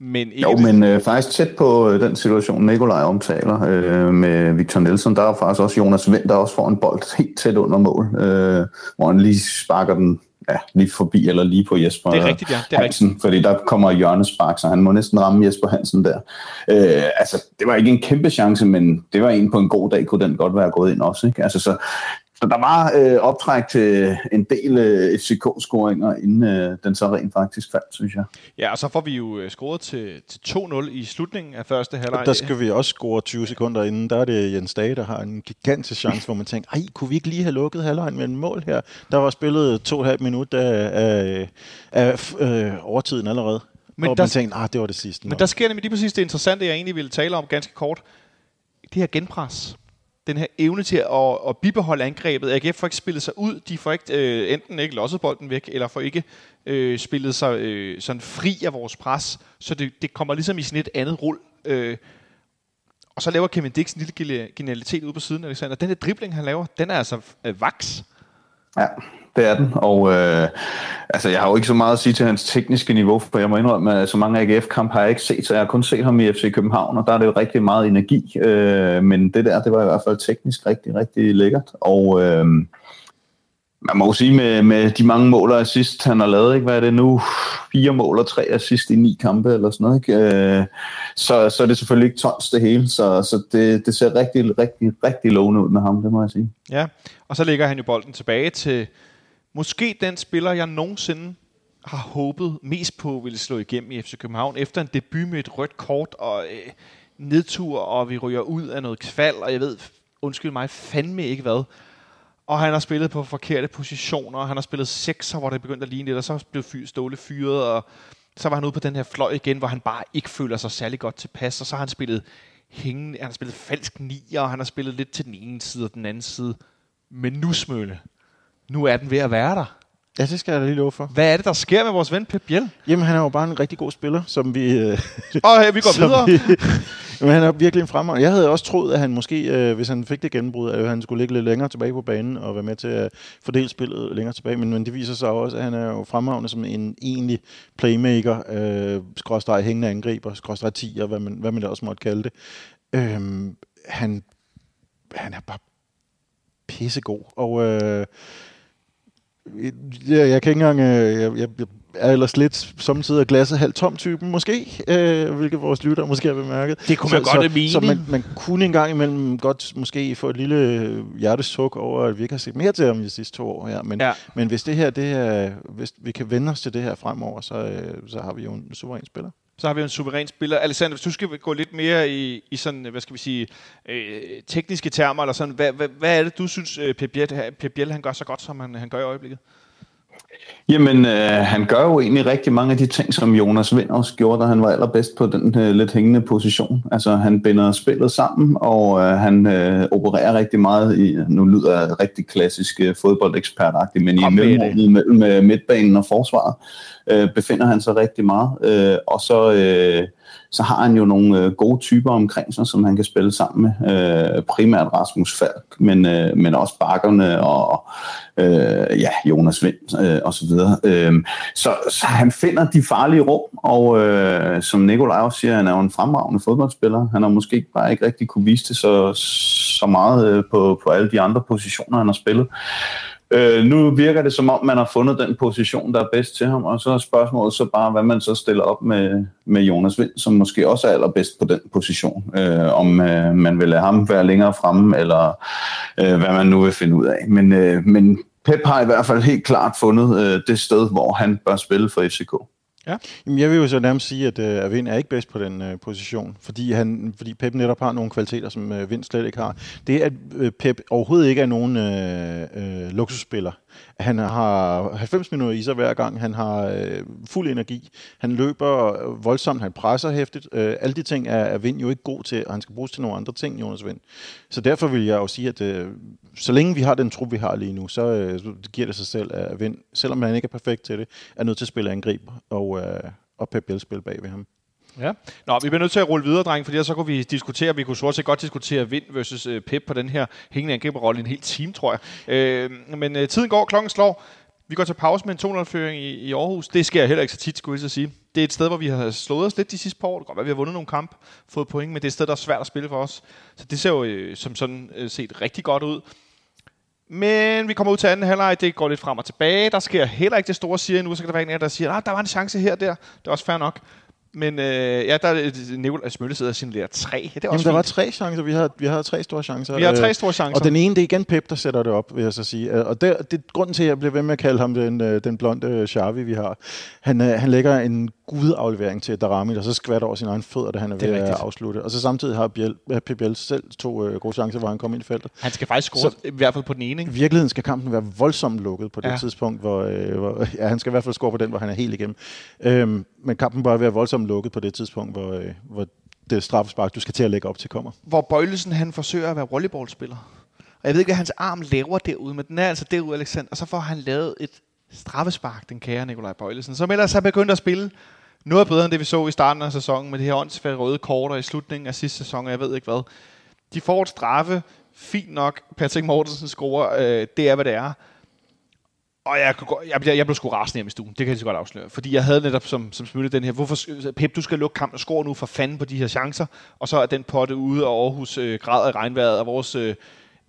Speaker 2: men ikke
Speaker 4: jo, men øh, faktisk tæt på øh, den situation, Nikolaj omtaler øh, med Victor Nielsen, der er faktisk også Jonas Vind, der også får en bold [LAUGHS] helt tæt under mål, øh, hvor han lige sparker den ja, lige forbi, eller lige på Jesper
Speaker 2: det er rigtigt, ja. det er
Speaker 4: Hansen,
Speaker 2: rigtigt.
Speaker 4: fordi der kommer hjørnespark, så han må næsten ramme Jesper Hansen der. Øh, altså, det var ikke en kæmpe chance, men det var en på en god dag, kunne den godt være gået ind også. Ikke? Altså, så, så der var øh, optræk til en del øh, FCK-scoringer, inden øh, den så rent faktisk faldt, synes jeg.
Speaker 2: Ja, og så får vi jo øh, scoret til, til 2-0 i slutningen af første halvleg.
Speaker 3: Der skal vi også score 20 sekunder inden. Der er det Jens Dage, der har en gigantisk chance, hvor man tænker, ej, kunne vi ikke lige have lukket halvlejen med en mål her? Der var spillet to og et halvt minut af, af, af øh, overtiden allerede. Men og der, man tænkte, ah, det var det sidste.
Speaker 2: Men der sker nemlig lige præcis det interessante, jeg egentlig ville tale om ganske kort. Det her genpres den her evne til at, at bibeholde angrebet. AGF får ikke spillet sig ud. De får ikke øh, enten ikke losset bolden væk, eller får ikke øh, spillet sig øh, sådan fri af vores pres. Så det, det kommer ligesom i sådan et andet rull. Øh, og så laver Kevin Dix en lille genialitet ude på siden, Alexander. Den der dribling, han laver, den er altså øh, vaks.
Speaker 4: Ja, det er den. Og øh, altså, jeg har jo ikke så meget at sige til hans tekniske niveau, for jeg må indrømme, at så mange AGF-kamp har jeg ikke set, så jeg har kun set ham i FC København, og der er det jo rigtig meget energi. Øh, men det der, det var i hvert fald teknisk rigtig, rigtig lækkert. Og øh, man må jo sige, med, med de mange mål og assist, han har lavet, ikke? hvad er det nu? Fire mål og tre assist i ni kampe, eller sådan noget, ikke? Øh, så, så er det selvfølgelig ikke tons det hele, så, så det, det ser rigtig, rigtig, rigtig lovende ud med ham, det må jeg sige.
Speaker 2: Ja, og så lægger han jo bolden tilbage til måske den spiller, jeg nogensinde har håbet mest på ville slå igennem i FC København, efter en debut med et rødt kort og øh, nedtur, og vi ryger ud af noget kval, og jeg ved, undskyld mig, fandme ikke hvad. Og han har spillet på forkerte positioner, og han har spillet sekser, hvor det begyndte at ligne lidt, og så blev Ståle fyret, og så var han ude på den her fløj igen, hvor han bare ikke føler sig særlig godt tilpas, og så har han spillet hængende, han har spillet falsk nier, og han har spillet lidt til den ene side og den anden side. Men nu, Smølle, nu er den ved at være der.
Speaker 3: Ja, det skal jeg da lige love for.
Speaker 2: Hvad er det, der sker med vores ven Pep Biel?
Speaker 3: Jamen, han er jo bare en rigtig god spiller, som vi... Øh,
Speaker 2: og her, vi går videre. Vi, [LAUGHS]
Speaker 3: men han er virkelig en fremragende. Jeg havde også troet, at han måske, øh, hvis han fik det gennembrud, at han skulle ligge lidt længere tilbage på banen og være med til at fordele spillet længere tilbage. Men, men det viser sig også, at han er jo fremragende som en egentlig playmaker, øh, skråstrej hængende angriber, skråstrej tiger, hvad man, hvad man også måtte kalde det. Øh, han, han er bare pissegod. Og øh, jeg, jeg kan ikke engang... Øh, jeg, jeg, er ellers lidt samtidig glasset halvt tom typen, måske, øh, hvilket vores lytter måske har bemærket.
Speaker 2: Det kunne man
Speaker 3: så,
Speaker 2: godt
Speaker 3: så,
Speaker 2: mene.
Speaker 3: Så man, man kunne engang imellem godt måske få et lille hjertesuk over, at vi ikke har set mere til ham de sidste to år. Ja. Men,
Speaker 2: ja.
Speaker 3: men hvis det her, det er, hvis vi kan vende os til det her fremover, så, øh, så har vi jo en suveræn spiller
Speaker 2: så har vi en suveræn spiller. Alexander, hvis du skal gå lidt mere i, i sådan, hvad skal vi sige, øh, tekniske termer, eller sådan, hvad, hvad, hvad er det, du synes, øh, Pep Biel, Pep Biel han gør så godt, som han, han gør i øjeblikket?
Speaker 4: Jamen, øh, han gør jo egentlig rigtig mange af de ting, som Jonas Vind også gjorde, da han var allerbedst på den øh, lidt hængende position. Altså, han binder spillet sammen, og øh, han øh, opererer rigtig meget i, nu lyder jeg rigtig klassisk øh, fodboldekspertagtigt, men
Speaker 2: Kom
Speaker 4: i
Speaker 2: med
Speaker 4: mellemrummet mellem øh, midtbanen og forsvaret øh, befinder han sig rigtig meget. Øh, og så, øh, så har han jo nogle øh, gode typer omkring sig, som han kan spille sammen med. Øh, primært Rasmus Falk, men, øh, men også bakkerne og øh, ja, Jonas Vind øh, osv. så. Øh, så, så han finder de farlige rum, og øh, som Nikolaj også siger, han er jo en fremragende fodboldspiller. Han har måske bare ikke rigtig kunne vise det så, så meget øh, på, på alle de andre positioner, han har spillet. Øh, nu virker det som om, man har fundet den position, der er bedst til ham, og så er spørgsmålet så bare, hvad man så stiller op med, med Jonas Vind, som måske også er allerbedst på den position. Øh, om øh, man vil lade ham være længere fremme, eller øh, hvad man nu vil finde ud af. Men, øh, men Pep har i hvert fald helt klart fundet øh, det sted, hvor han bør spille for FCK.
Speaker 3: Jamen, jeg vil jo så nærmest sige, at øh, Vind er ikke bedst på den øh, position, fordi, han, fordi Pep netop har nogle kvaliteter, som øh, Vind slet ikke har. Det, at øh, Pep overhovedet ikke er nogen øh, øh, luksusspiller. Han har 90 minutter i sig hver gang, han har øh, fuld energi, han løber voldsomt, han presser hæftigt. Øh, alle de ting er, er Vind jo ikke god til, og han skal bruges til nogle andre ting, Jonas Vind. Så derfor vil jeg jo sige, at øh, så længe vi har den trup, vi har lige nu, så øh, giver det sig selv, at Vind, selvom han ikke er perfekt til det, er nødt til at spille angreb, og, øh, og Pep Biel spille bag ved ham.
Speaker 2: Ja. Nå, vi bliver nødt til at rulle videre, dreng, fordi så kunne vi diskutere, vi kunne sort set godt diskutere Vind versus øh, Pep på den her hængende angriberrolle i en hel time, tror jeg. Øh, men øh, tiden går, klokken slår. Vi går til pause med en 200-føring i, i Aarhus. Det sker heller ikke så tit, skulle jeg så sige. Det er et sted, hvor vi har slået os lidt de sidste par år. Det kan godt være, vi har vundet nogle kamp, fået point, men det er et sted, der er svært at spille for os. Så det ser jo øh, som sådan øh, set rigtig godt ud. Men vi kommer ud til anden halvleg, det går lidt frem og tilbage. Der sker heller ikke det store, siger nu. Så kan der være en af der siger, at der var en chance her og der. Det er også fair nok. Men øh, ja, der er Nicolai Smølle sidder og signalerer tre. Det er
Speaker 3: Jamen, der var
Speaker 2: fint.
Speaker 3: tre chancer. Vi har, vi har tre store chancer.
Speaker 2: Vi har tre
Speaker 3: Øh,
Speaker 2: store chancer.
Speaker 3: Og den ene, det er igen Pep, der sætter det op, vil jeg så sige. Øh, Og det, det er grunden til, at jeg bliver ved med at kalde ham den, øh, den blonde Xavi, vi har. Han, øh, han lægger en gudaflevering til Darami, der så skvatter over sine egne fødder, da han er
Speaker 2: Det er
Speaker 3: ved at afslutte. Og så samtidig har Biel, Biel selv to øh, gode chancer, hvor han kom ind i feltet.
Speaker 2: Han skal faktisk score,
Speaker 3: Så-
Speaker 2: i hvert fald på den ene.
Speaker 3: I
Speaker 2: Ikke?
Speaker 3: virkeligheden skal kampen være voldsomt lukket på det
Speaker 2: Ja.
Speaker 3: ja. tidspunkt, hvor, øh, hvor [LAUGHS] ja, han skal i hvert fald score på den, hvor han er helt igennem. Øhm, men kampen bør være voldsomt lukket på det tidspunkt, hvor, øh, hvor det straffespark, du skal til at lægge op til, kommer.
Speaker 2: Hvor Bøjlesen han forsøger at være volleyballspiller. Og jeg ved ikke, hvad hans arm laver derude, men den er altså derude, Alexander. Og så får han lavet et straffespark, den kære Nikolaj Bøjlesen, som ellers har begyndt at spille noget bedre end det, vi så i starten af sæsonen, med det her åndsfærdige røde kort og i slutningen af sidste sæson, og jeg ved ikke hvad. De får et straffe, fint nok, Patrick Mortensen scorer, øh, det er, hvad det er. Og jeg, kunne, jeg, jeg, jeg blev sgu rasende hjemme i stuen. Det kan jeg så godt afsløre. Fordi jeg havde netop som, som smule den her, hvorfor, Pep, du skal lukke kampen og score nu for fanden på de her chancer. Og så er den potte ude, og Aarhus øh, græder i regnvejret, og vores øh,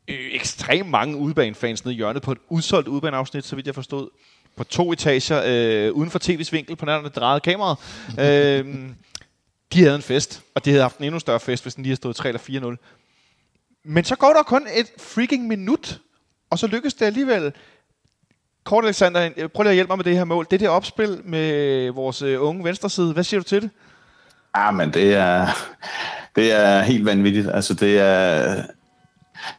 Speaker 2: øh, ekstremt mange udbanefans nede i hjørnet på et udsolgt udbaneafsnit, så vidt jeg forstod. På to etager, øh, uden for tv's vinkel, på nærmere drejede kameraet. øh, de havde en fest, og de havde haft en endnu større fest, hvis den lige havde stået 3 eller 4-0. Men så går der kun et freaking minut, og så lykkes det alligevel. Kort Alexander, prøv lige at hjælpe mig med det her mål. Det er det opspil med vores øh, unge venstreside. Hvad siger du til det?
Speaker 4: Ja, men det er, det er helt vanvittigt. Altså, det er,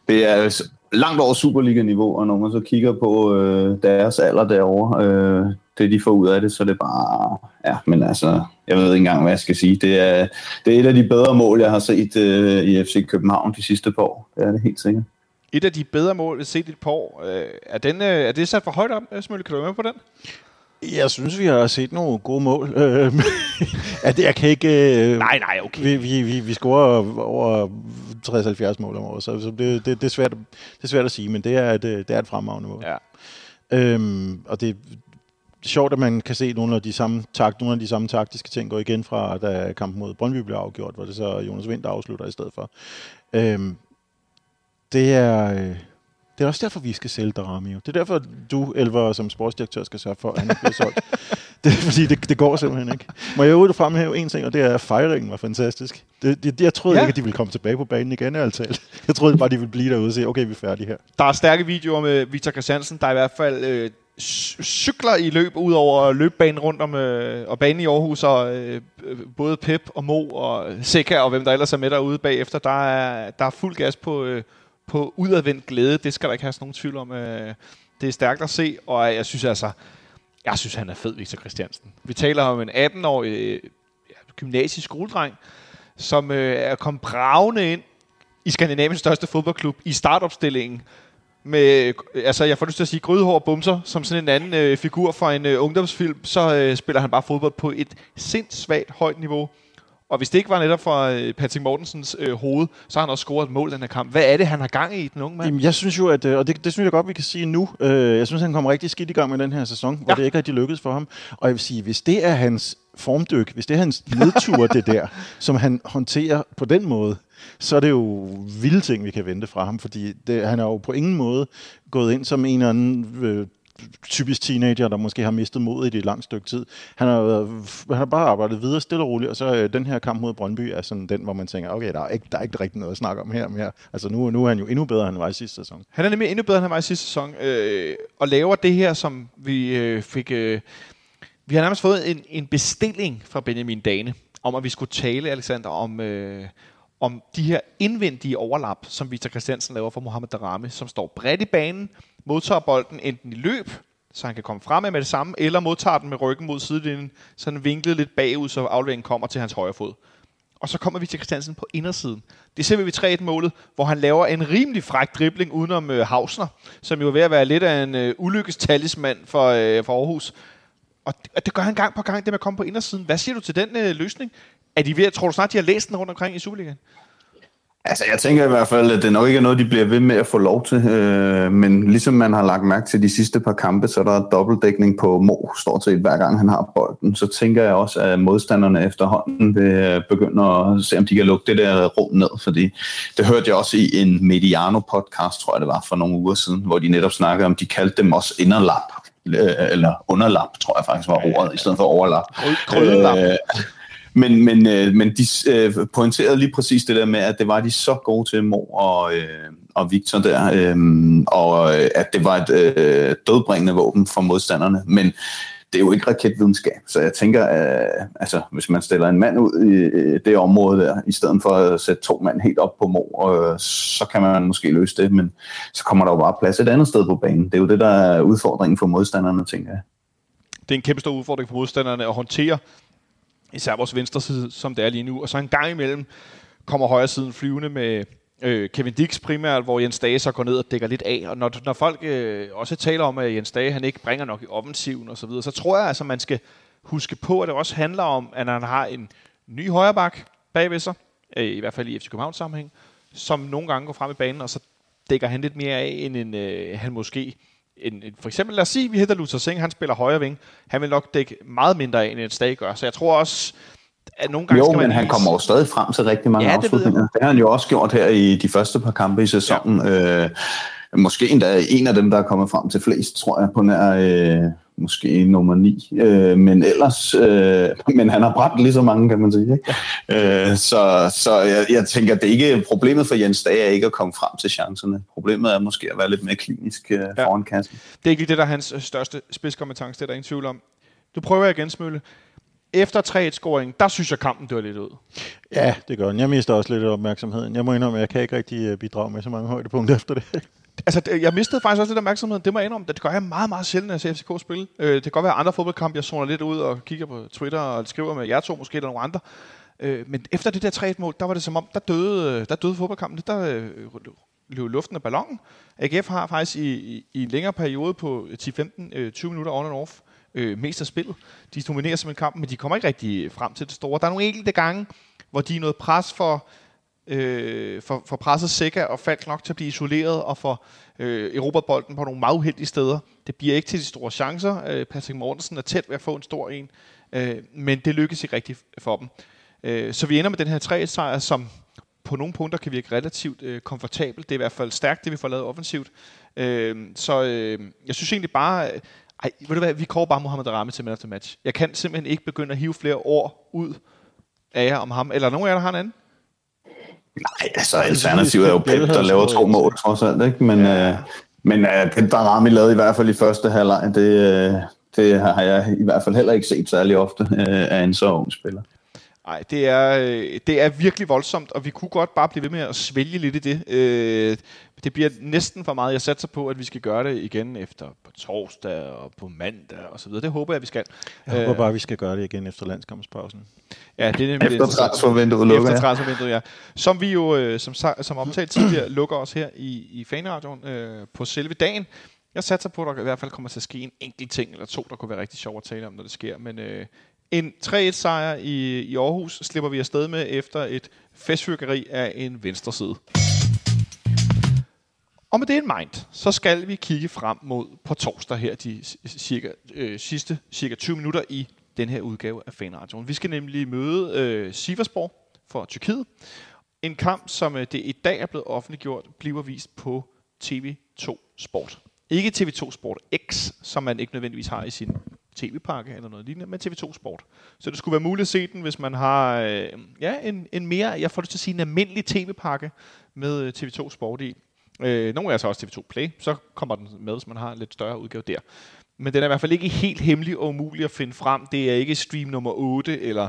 Speaker 4: det er langt over Superliga-niveau, og når man så kigger på øh, deres alder derovre, øh, det de får ud af det, så er det bare, ja, men altså, jeg ved ikke engang, hvad jeg skal sige. Det er, det er et af de bedre mål, jeg har set øh, i FC København de sidste par år. Det er det helt sikkert.
Speaker 2: Et af de bedre mål, set i et par år. Øh, er, den, øh, er det sat for højt op, øh, Smølle? Kan du være med på den?
Speaker 3: Jeg synes, vi har set nogle gode mål. Øh, [LAUGHS] at jeg kan ikke... Øh,
Speaker 2: Nej, nej, okay.
Speaker 3: Vi, vi, vi, vi scorer over 60-70 mål om året, så, så det, det, det, er svært, det er svært at sige, men det er et, øh, det er et fremragende mål.
Speaker 2: Ja.
Speaker 3: Øhm, og det er sjovt, at man kan se nogle af de samme, takt, nogle af de samme taktiske ting gå igen fra, da kampen mod Brøndby blev afgjort, hvor det så Jonas Vind, der afslutter i stedet for. Øhm, det er... Øh, det er også derfor, vi skal sælge Darami. Det er derfor, du, Elver, som sportsdirektør, skal sørge for, at han bliver solgt. [LAUGHS] det er fordi, det, det går simpelthen ikke. Må jeg ud fremhæve en ting, og det er, at fejringen var fantastisk. Det, det, jeg troede
Speaker 2: Ja.
Speaker 3: ikke, at de ville komme tilbage på banen igen, ærligt talt. Jeg troede bare, de ville blive derude og sige, okay, vi er færdige her.
Speaker 2: Der er stærke videoer med Victor Christiansen, der i hvert fald øh, cy- cykler i løb ud over løbbanen rundt om øh, og banen i Aarhus, og øh, både Pep og Mo og Seca og hvem der ellers er med derude bagefter, der er, der er fuld gas på, øh, på udadvendt glæde. Det skal der ikke have nogen tvivl om. Øh, det er stærkt at se, og jeg synes altså, Jeg synes, han er fed, Victor Christiansen. Vi taler om en 18-årig øh, gymnasisk skoledreng, som øh, er kommet bravende ind i Skandinaviens største fodboldklub i startopstillingen. Med, øh, altså jeg får lyst til at sige grydehår bumser, som sådan en anden øh, figur fra en øh, ungdomsfilm, så øh, spiller han bare fodbold på et sindssvagt højt niveau. Og hvis det ikke var netop for øh, Patrick Mortensens øh, hoved, så har han også scoret et mål den her kamp. Hvad er det, han har gang i, den unge mand?
Speaker 3: Jamen, jeg synes jo, at, øh, og det, det synes jeg godt, vi kan sige nu, øh, jeg synes, han kommer rigtig skidt i gang med den her sæson, ja. hvor det ikke rigtig lykkedes for ham. Og jeg vil sige, hvis det er hans formdyk, hvis det er hans nedtur, det der, [LAUGHS] som han håndterer på den måde, så er det jo vilde ting, vi kan vente fra ham, fordi det, han er jo på ingen måde gået ind som en eller anden øh, typisk teenager, der måske har mistet modet i et langt stykke tid. Han har, været, han har bare arbejdet videre stille og roligt, og så øh, den her kamp mod Brøndby er sådan den, hvor man tænker, okay, der er ikke, der er ikke rigtig noget at snakke om her mere. Altså nu, nu er han jo endnu bedre, end han var i sidste sæson.
Speaker 2: Han er nemlig endnu bedre, end han var i sidste sæson, øh, og laver det her, som vi øh, fik... Øh, vi har nærmest fået en, en bestilling fra Benjamin Dane, om at vi skulle tale, Alexander, om, øh, om de her indvendige overlap, som Victor Christiansen laver for Mohamed Darame, som står bredt i banen, modtager bolden enten i løb, så han kan komme frem med det samme, eller modtager den med ryggen mod sidelinjen, så den vinklet lidt bagud, så afleveringen kommer til hans højre fod. Og så kommer vi til Christiansen på indersiden. Det ser vi ved 3 målet, hvor han laver en rimelig fræk dribling udenom øh, Hausner, som jo er ved at være lidt af en øh, ulykkestalismand for, øh, for Aarhus. Og det, og det gør han gang på gang, det med at komme på indersiden. Hvad siger du til den øh, løsning? Er de ved, tror du snart, de har læst den rundt omkring i Superligaen?
Speaker 4: Altså, jeg tænker i hvert fald, at det nok ikke er noget, de bliver ved med at få lov til. Øh, men ligesom man har lagt mærke til de sidste par kampe, så er der dobbeltdækning på Mo, stort set hver gang han har bolden. Så tænker jeg også, at modstanderne efterhånden vil begynde at se, om de kan lukke det der rum ned. Fordi det hørte jeg også i en Mediano-podcast, tror jeg det var, for nogle uger siden, hvor de netop snakkede om, de kaldte dem også inderlap eller underlap, tror jeg faktisk var ordet, i stedet for overlap.
Speaker 2: Krøllenlap. Øh,
Speaker 4: men, men, øh, men de øh, pointerede lige præcis det der med, at det var de så gode til, Mor og, øh, og Victor der, øh, og øh, at det var et øh, dødbringende våben for modstanderne. Men det er jo ikke raketvidenskab, så jeg tænker, øh, altså, hvis man stiller en mand ud i det område der, i stedet for at sætte to mand helt op på Mor, øh, så kan man måske løse det, men så kommer der jo bare plads et andet sted på banen. Det er jo det, der er udfordringen for modstanderne, tænker jeg.
Speaker 2: Det er en kæmpe stor udfordring for modstanderne at håndtere især vores venstre side, som det er lige nu. Og så en gang imellem kommer højre siden flyvende med øh, Kevin Dix primært, hvor Jens Dage så går ned og dækker lidt af. Og når, når folk øh, også taler om, at Jens Dage han ikke bringer nok i offensiven og så videre, så tror jeg altså, man skal huske på, at det også handler om, at han har en ny højreback bagved sig, øh, i hvert fald i FC Københavns sammenhæng, som nogle gange går frem i banen, og så dækker han lidt mere af, end en, øh, han måske en, en, for eksempel, lad os sige, vi hedder Luther Singh, han spiller højre ving. Han vil nok dække meget mindre af, end en Stag gør. Så jeg tror også, at nogle gange
Speaker 4: jo,
Speaker 2: skal man
Speaker 4: men han kommer jo stadig frem til rigtig mange
Speaker 2: ja,
Speaker 4: afslutninger. Det, det har han jo også gjort her i de første par kampe i sæsonen. Ja. Øh, måske endda en af dem, der er kommet frem til flest, tror jeg, på nær øh, måske nummer 9. Øh, men ellers, øh, men han har brændt lige så mange, kan man sige. Ikke? Ja. Øh, så så jeg, jeg tænker, det er ikke problemet for Jens Dage er ikke at komme frem til chancerne. Problemet er måske at være lidt mere klinisk øh, ja. foran kassen.
Speaker 2: Det er ikke lige det, der er hans øh, største spidskompetence, det er der ingen tvivl om. Du prøver igen, Smølle. Efter 3-1-scoring, der synes jeg, kampen dør lidt ud.
Speaker 3: Ja, det gør den. Jeg mister også lidt opmærksomheden. Jeg må indrømme, at jeg kan ikke rigtig øh, bidrage med så mange højdepunkter [LAUGHS] efter det
Speaker 2: altså, jeg mistede faktisk også lidt opmærksomheden. Det må jeg indrømme. Det gør jeg meget, meget sjældent, når jeg ser FCK spille. Øh, det kan godt være andre fodboldkampe, jeg zoner lidt ud og kigger på Twitter og skriver med jer to måske, eller nogle andre. Øh, men efter det der 3-1-mål, der var det som om, der døde, der døde fodboldkampen. Der øh, løb luften af ballonen. AGF har faktisk i, i, i en længere periode på 10-15-20 øh, minutter on and off øh, mest af spillet. De dominerer som en kamp, men de kommer ikke rigtig frem til det store. Der er nogle enkelte gange, hvor de er noget pres for øh, for, for presset Sikker og Falk nok til at blive isoleret og for øh, Europabolden på nogle meget uheldige steder. Det bliver ikke til de store chancer. Øh, Patrick Mortensen er tæt ved at få en stor en, øh, men det lykkes ikke rigtigt for dem. Øh, så vi ender med den her 3 sejr, som på nogle punkter kan virke relativt øh, komfortabelt. Det er i hvert fald stærkt, det vi får lavet offensivt. Øh, så øh, jeg synes egentlig bare... Øh, ej, ved du hvad, vi kommer bare Mohamed Rami til man of match. Jeg kan simpelthen ikke begynde at hive flere år ud af jer om ham. Eller nogen af jer, der har en anden?
Speaker 4: Nej, altså alternativet er jo Pep, der laver to mål trods alt, ikke? Men, ja. øh, men øh, det Darami lavede i hvert fald i første halvleg, det, øh, det har jeg i hvert fald heller ikke set særlig ofte øh, af en så ung spiller.
Speaker 2: Nej, det er, øh, det er virkelig voldsomt, og vi kunne godt bare blive ved med at svælge lidt i det. Øh, det bliver næsten for meget. Jeg satser på, at vi skal gøre det igen efter på torsdag og på mandag og så videre. Det håber jeg, vi skal.
Speaker 3: Jeg håber bare, at vi skal gøre det igen efter landskampspausen.
Speaker 2: Ja, det er nemlig
Speaker 4: Efter transfervinduet lukker,
Speaker 2: Efter transfervinduet, ja. Som vi jo, øh, som, som omtalt tidligere, [CLEARS THROAT] lukker os her i, i fanradioen øh, på selve dagen. Jeg satser på, at der i hvert fald kommer til at ske en enkelt ting eller to, der kunne være rigtig sjov at tale om, når det sker. Men øh, en 3-1-sejr i, i Aarhus slipper vi afsted med efter et festfyrkeri af en venstre side. Og med det in mind, så skal vi kigge frem mod på torsdag her de cirka, øh, sidste cirka 20 minutter i den her udgave af Fanradioen. Vi skal nemlig møde øh, Siversborg for Tyrkiet. En kamp, som øh, det i dag er blevet offentliggjort, bliver vist på TV2 Sport. Ikke TV2 Sport X, som man ikke nødvendigvis har i sin tv-pakke eller noget lignende, men TV2 Sport. Så det skulle være muligt at se den, hvis man har øh, ja, en, en mere, jeg får det til at sige, en almindelig tv-pakke med øh, TV2 Sport i. Øh, nogle er så også TV2 Play, så kommer den med, hvis man har en lidt større udgave der. Men den er i hvert fald ikke helt hemmelig og umulig at finde frem. Det er ikke stream nummer 8 eller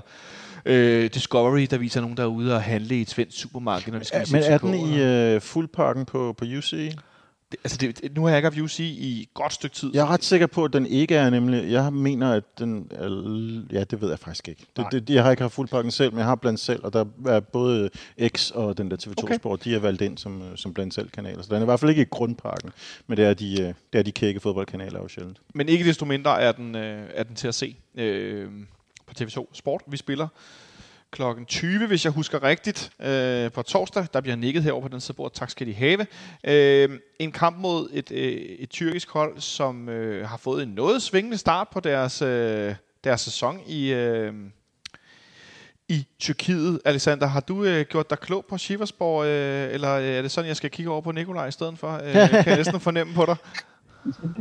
Speaker 2: øh, Discovery, der viser nogen, der er ude og handle i et svensk supermarked, når de skal
Speaker 3: Ja, men er den i øh, fuldpakken på, på UC?
Speaker 2: Det, altså det, nu har jeg ikke haft UC i godt stykke tid.
Speaker 3: Jeg er ret sikker på, at den ikke er nemlig... Jeg mener, at den er... Ja, det ved jeg faktisk ikke. Det,
Speaker 2: Nej.
Speaker 3: det, jeg har ikke haft fuldpakken selv, men jeg har blandt selv, og der er både X og den der TV2
Speaker 2: Okay.
Speaker 3: okay. Sport, de er valgt ind som, øh, som blandt selv kanaler. Så den er i hvert fald ikke i grundpakken, men det er de, øh, det er de kække fodboldkanaler jo sjældent.
Speaker 2: Men ikke desto mindre er den, øh, er den til at se øh, på TV2 Sport. Vi spiller klokken 20, hvis jeg husker rigtigt, øh, på torsdag. Der bliver nikket herover på den side bord. Tak skal de have. Øh, en kamp mod et, øh, et tyrkisk hold, som øh, har fået en noget svingende start på deres, øh, deres sæson i... Øh, i Tyrkiet. Alexander, har du øh, gjort dig klog på Siversborg, øh, eller øh, er det sådan, jeg skal kigge over på Nikolaj i stedet for? Øh, kan jeg næsten fornemme på dig? [LAUGHS]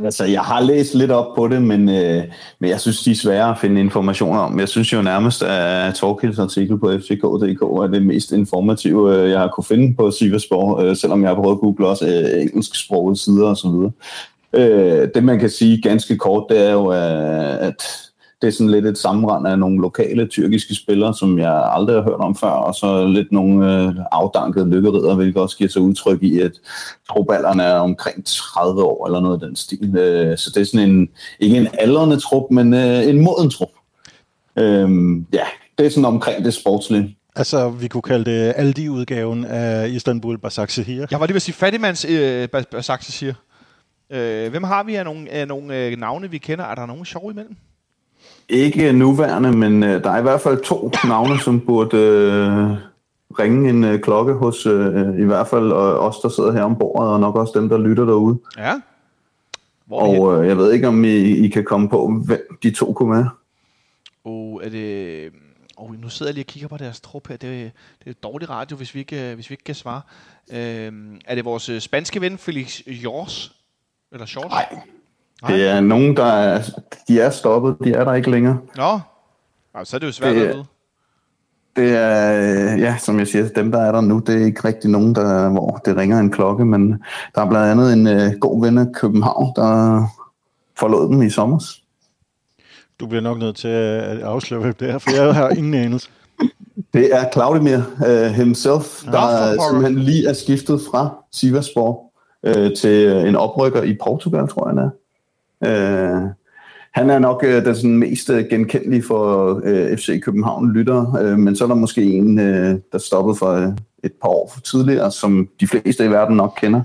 Speaker 4: Altså, jeg har læst lidt op på det, men, øh, men jeg synes, de er svære at finde informationer om. Jeg synes jo nærmest, at Torkilds artikel på fck.dk er det mest informative, øh, jeg har kunne finde på Siversborg, øh, selvom jeg har prøvet at google også øh, engelsksprogede sider osv. Øh, det, man kan sige ganske kort, det er jo, at det er sådan lidt et sammenrend af nogle lokale tyrkiske spillere, som jeg aldrig har hørt om før, og så lidt nogle øh, afdankede lykkerider, hvilket også giver sig udtryk i, at troballerne er omkring 30 år eller noget af den stil. Øh, så det er sådan en, ikke en aldrende trup, men øh, en moden trup. Øhm, ja, det er sådan omkring det sportslige.
Speaker 3: Altså, vi kunne kalde det Aldi-udgaven af Istanbul Basaksehir.
Speaker 2: Jeg var lige ved at sige fattigmands øh, Bas- Basaksehir. Øh, hvem har vi af nogle, af nogle øh, navne, vi kender? Er der nogen sjov imellem?
Speaker 4: Ikke nuværende, men øh, der er i hvert fald to navne, som burde øh, ringe en øh, klokke hos øh, i hvert fald øh, os, der sidder her om bordet, og nok også dem, der lytter derude.
Speaker 2: Ja. Hvor
Speaker 4: Og øh, jeg ved ikke, om I, I kan komme på, hvem de to kunne være.
Speaker 2: Og er det... Og nu sidder jeg lige og kigger på deres trup her. Det er, det er dårlig radio, hvis vi ikke, øh, hvis vi ikke kan svare. Øhm, er det vores øh, spanske ven, Felix Jors? Eller Shorts?
Speaker 4: Nej, det er nogen, der er, de er stoppet, de er der ikke længere.
Speaker 2: Nå. Så er det jo svært
Speaker 4: Det-
Speaker 2: at vide.
Speaker 4: Det er, øh, ja, som jeg siger, dem, der er der nu, det er ikke rigtig nogen, der, hvor det ringer en klokke, men der er blandt andet en øh, god ven af København, der forlod dem i sommer.
Speaker 3: Du bliver nok nødt til at afsløre, hvem det er, for jeg har [LAUGHS] ingen anelse.
Speaker 4: Det er Claudemir uh, himself,
Speaker 2: Nå,
Speaker 4: der
Speaker 2: for
Speaker 4: simpelthen lige er skiftet fra Sivasspor uh, til en oprykker i Portugal, tror jeg, han er. Uh, han er nok uh, den sådan mest uh, genkendelige for uh, FC København lytter, uh, men så er der måske en, uh, der stoppede for uh, et par år tidligere, som de fleste i verden nok kender.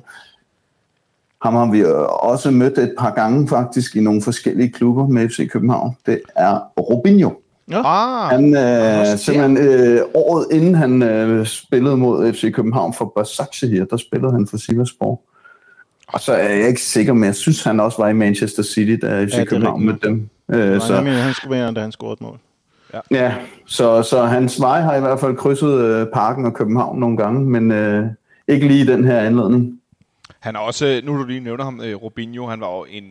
Speaker 4: Ham har vi øh, også mødt et par gange faktisk i nogle forskellige klubber med FC København. Det er Robinho.
Speaker 2: Ah,
Speaker 4: Han øh, simpelthen øh, året inden han øh, spillede mod FC København for Basaksehir, der spillede han for Sivasspor. Og så er jeg ikke sikker, men jeg synes, han også var i Manchester City, da FC
Speaker 3: er
Speaker 4: ja, København mødte dem. Øh,
Speaker 3: Så...
Speaker 4: så,
Speaker 3: Han, han skulle være, da han scorede et mål.
Speaker 4: ja, så, så hans vej har i hvert fald krydset øh, parken og København nogle gange, men øh, ikke lige i den her anledning.
Speaker 2: Han er også, nu du lige nævner ham, øh, Robinho, han var jo en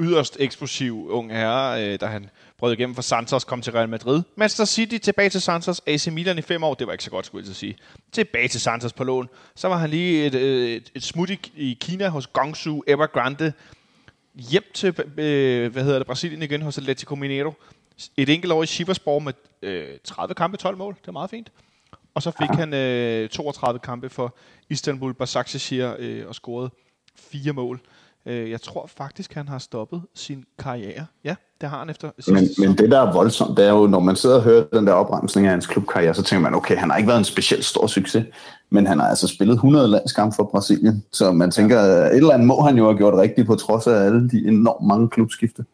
Speaker 2: yderst eksplosiv ung herre, øh, da han brød igennem for Santos, kom til Real Madrid. Manchester City tilbage til Santos, AC Milan i fem år, det var ikke så godt, skulle jeg til at sige. Tilbage til Santos på lån. Så var han lige et, øh, et, et smut i, i Kina hos Gongsu Evergrande. Hjem til, øh, hvad hedder det, Brasilien igen hos Atletico Mineiro. Et enkelt år i Siversborg med øh, 30 kampe, 12 mål. Det er meget fint. Og så fik han øh, 32 kampe for Istanbul Basaksehir øh, og scorede fire mål. Øh, jeg tror faktisk, han har stoppet sin karriere. Ja, det har han efter
Speaker 4: men, men det, der er voldsomt, det er jo, når man sidder og hører den der opremsning af hans klubkarriere, så tænker man, okay, han har ikke været en specielt stor succes, men han har altså spillet 100 landskampe for Brasilien, så man tænker, ja. et eller andet må han jo have gjort rigtigt, på trods af alle de enormt mange klubskifte.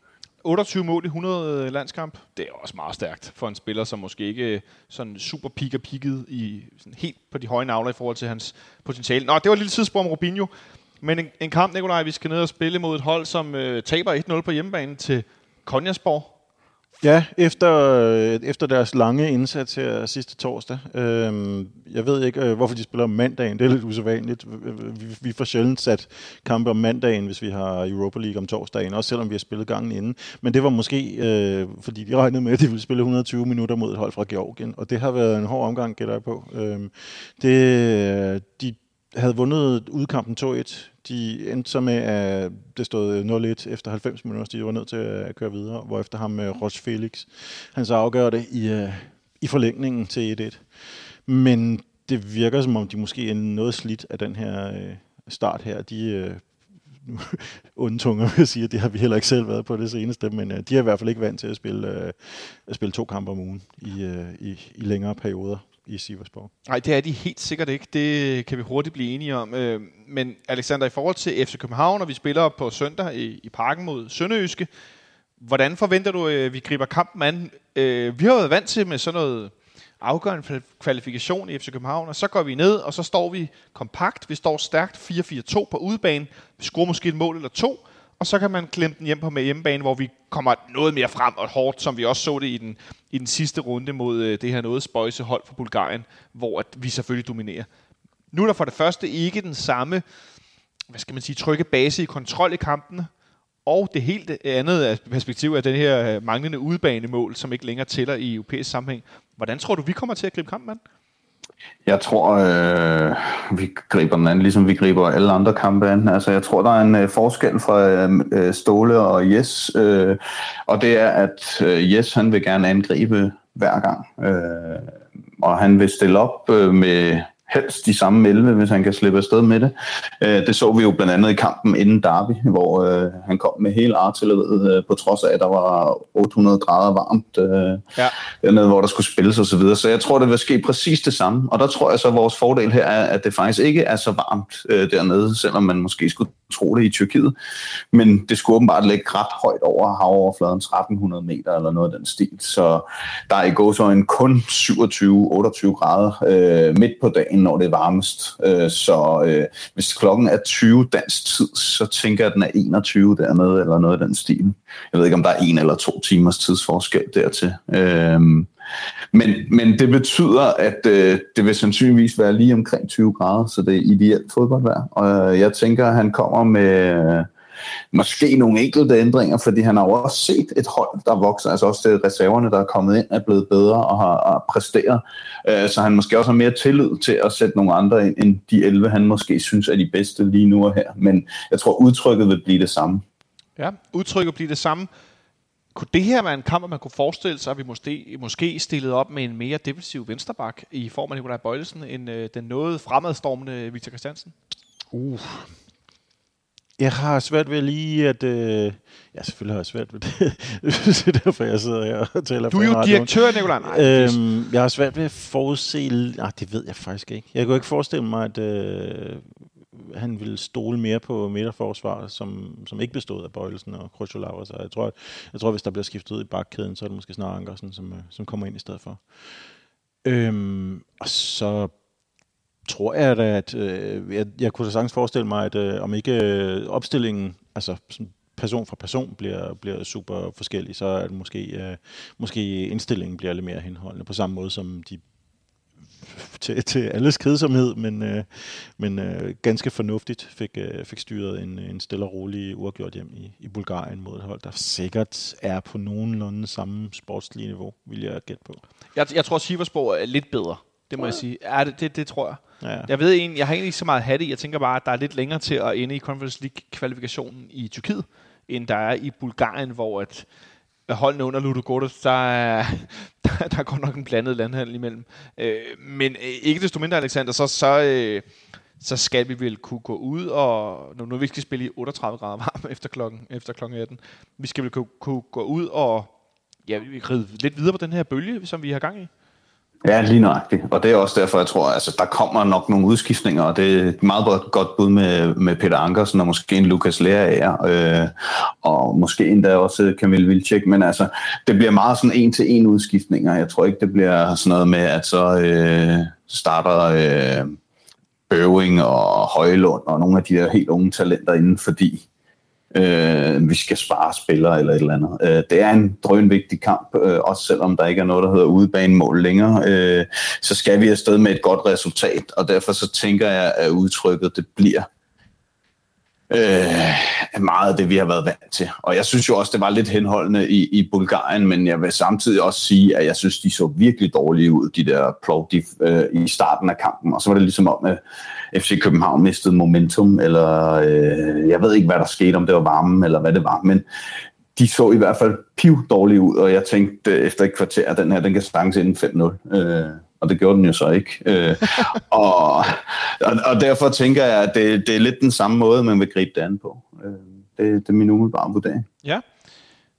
Speaker 2: 28 mål i 100 landskamp, det er også meget stærkt for en spiller, som måske ikke sådan super piker pikket i sådan helt på de høje navler i forhold til hans potentiale. Nå, det var et lille tidsspor om Robinho. Men en, en kamp, Nikolaj, vi skal ned og spille mod et hold, som øh, taber 1-0 på hjemmebane til Konjasborg.
Speaker 3: Ja, efter, øh, efter deres lange indsats her sidste torsdag. Øh, jeg ved ikke, øh, hvorfor de spiller om mandagen. Det er lidt usædvanligt. Vi, vi får sjældent sat kampe om mandagen, hvis vi har Europa League om torsdagen, også selvom vi har spillet gangen inden. Men det var måske, øh, fordi de regnede med, at de ville spille 120 minutter mod et hold fra Georgien, og det har været en hård omgang, gætter jeg på. Øhm, øh, det, de havde vundet udkampen 2-1. De endte så med, at det stod 0-1 efter 90 minutter, så de var nødt til at køre videre, hvor efter ham øh, med Roche Felix, han så afgør det i, øh, i forlængningen til 1-1. Men det virker som om, de måske er noget slidt af den her øh, start her. De øh, [LAUGHS] onde tunger vil sige, at det har vi heller ikke selv været på det seneste, men de er i hvert fald ikke vant til at spille, at spille to kampe om ugen i, i, i længere perioder i Siversborg.
Speaker 2: Nej, det er de helt sikkert ikke. Det kan vi hurtigt blive enige om. Øh, men Alexander, i forhold til FC København, og vi spiller på søndag i, i parken mod Sønderøske, hvordan forventer du, at vi griber kampen an? Øh, vi har været vant til med sådan noget afgørende kvalifikation i FC København, og så går vi ned, og så står vi kompakt. Vi står stærkt 4-4-2 på udebane. Vi scorer måske et mål eller to, og så kan man klemme den hjem på med hjemmebane, hvor vi kommer noget mere frem og hårdt, som vi også så det i den, i den sidste runde mod øh, det her noget spøjse hold fra Bulgarien, hvor at vi selvfølgelig dominerer. Nu er der for det første ikke den samme, hvad skal man sige, trygge base i kontrol i kampene, og det helt andet perspektiv er den her øh, manglende udbanemål, som ikke længere tæller i europæisk sammenhæng. Hvordan tror du, vi kommer til at gribe kampen mand?
Speaker 4: Jeg tror, øh, vi griber den anden, ligesom vi griber alle andre kampe an. Altså, jeg tror, der er en øh, forskel fra øh, øh, Ståle og Jes, øh, og det er, at øh, Jes han vil gerne angribe hver gang. Øh, og han vil stille op øh, med helst de samme 11, hvis han kan slippe afsted med det. Øh, det så vi jo blandt andet i kampen inden Derby, hvor øh, han kom med hele artilleriet, øh, på trods af, at der var 800 grader varmt øh, ja. dernede, hvor der skulle spilles osv. Så, videre. så jeg tror, det vil ske præcis det samme. Og der tror jeg så, at vores fordel her er, at det faktisk ikke er så varmt øh, dernede, selvom man måske skulle tro det i Tyrkiet. Men det skulle åbenbart ligge ret højt over havoverfladen, 1300 meter eller noget af den stil. Så der er i gåsøjne kun 27-28 grader øh, midt på dagen, når det er varmest. Øh, så øh, hvis klokken er 20 dansk tid, så tænker jeg, at den er 21 dernede, eller noget af den stil. Jeg ved ikke, om der er en eller to timers tidsforskel dertil. Øh, men, men det betyder, at øh, det vil sandsynligvis være lige omkring 20 grader, så det er ideelt fodboldvejr. Og øh, jeg tænker, at han kommer med... Øh, måske nogle enkelte ændringer, fordi han har jo også set et hold, der vokser, altså også det reserverne, der er kommet ind, er blevet bedre og har, har præsteret. Øh, så han måske også har mere tillid til at sætte nogle andre ind, end de 11, han måske synes er de bedste lige nu og her. Men jeg tror, udtrykket vil blive det samme.
Speaker 2: Ja, udtrykket bliver det samme. Kunne det her være en kamp, man kunne forestille sig, at vi måske, måske stillede op med en mere defensiv vensterbak i form af Nikolaj Bøjlesen, end øh, den noget fremadstormende Victor Christiansen?
Speaker 3: Uh, jeg har svært ved lige at... Øh, ja, selvfølgelig har jeg svært ved det. [LAUGHS] det er derfor, jeg sidder her og taler
Speaker 2: Du er jo direktør, Nicolaj.
Speaker 3: Nej, øhm, jeg har svært ved at forudse... Nej, det ved jeg faktisk ikke. Jeg kan ikke forestille mig, at øh, han ville stole mere på midterforsvaret, som, som ikke bestod af Bøjelsen og Krusjolava. Så jeg tror, jeg tror, hvis der bliver skiftet ud i bakkæden, så er det måske snarere Ankersen, som, øh, som kommer ind i stedet for. Øhm, og så tror jeg da, at øh, jeg, jeg kunne sagtens forestille mig, at øh, om ikke øh, opstillingen, altså sådan person for person bliver, bliver super forskellig, så er det måske, øh, måske indstillingen bliver lidt mere henholdende, på samme måde som de til, til alles kedsomhed, men, øh, men øh, ganske fornuftigt fik, øh, fik styret en, en stille og rolig uafgjort hjem i, i Bulgarien mod et hold, der sikkert er på nogenlunde samme sportslige niveau, vil jeg gætte på.
Speaker 2: Jeg, jeg tror, at Siversborg er lidt bedre. Det må jeg sige. Ja, det, det, det tror jeg. Ja. Jeg ved egentlig, jeg har egentlig ikke så meget hat i. Jeg tænker bare, at der er lidt længere til at ende i Conference League-kvalifikationen i Tyrkiet, end der er i Bulgarien, hvor at holdene under Ludogorets, der er, [LAUGHS] der, der er godt nok en blandet landhandel imellem. Øh, men øh, ikke desto mindre, Alexander, så, så, øh, så skal vi vel kunne gå ud og, nu, nu vi skal spille i 38 grader varm [LAUGHS] efter klokken, efter klokken 18, vi skal vel kunne, kunne gå ud og ja, ride lidt videre på den her bølge, som vi har gang i.
Speaker 4: Ja, lige nøjagtigt. Og det er også derfor, jeg tror, altså, der kommer nok nogle udskiftninger, og det er et meget godt, godt bud med, med Peter Ankersen og måske en Lukas Lerager, øh, og måske endda også Kamil Vilcek, men altså, det bliver meget sådan en-til-en udskiftninger. Jeg tror ikke, det bliver sådan noget med, at så øh, starter øh, Bøving og Højlund og nogle af de der helt unge talenter inden, fordi øh, vi skal spare spillere eller et eller andet. Øh, det er en drønvigtig kamp, øh, også selvom der ikke er noget, der hedder udebanemål længere. Øh, så skal vi afsted med et godt resultat, og derfor så tænker jeg, at udtrykket det bliver øh, meget af det, vi har været vant til. Og jeg synes jo også, det var lidt henholdende i, i Bulgarien, men jeg vil samtidig også sige, at jeg synes, de så virkelig dårlige ud, de der Plovdiv, øh, i starten af kampen. Og så var det ligesom om, at FC København mistede momentum, eller øh, jeg ved ikke, hvad der skete, om det var varmen, eller hvad det var, men de så i hvert fald piv dårlige ud, og jeg tænkte øh, efter et kvarter, at den her, den kan stange inden 5-0. Øh, og det gjorde den jo så ikke. Øh, [LAUGHS] og, og, og derfor tænker jeg, at det, det er lidt den samme måde, man vil gribe det an på. Øh, det, det er min umiddelbare vurdering.
Speaker 2: Ja.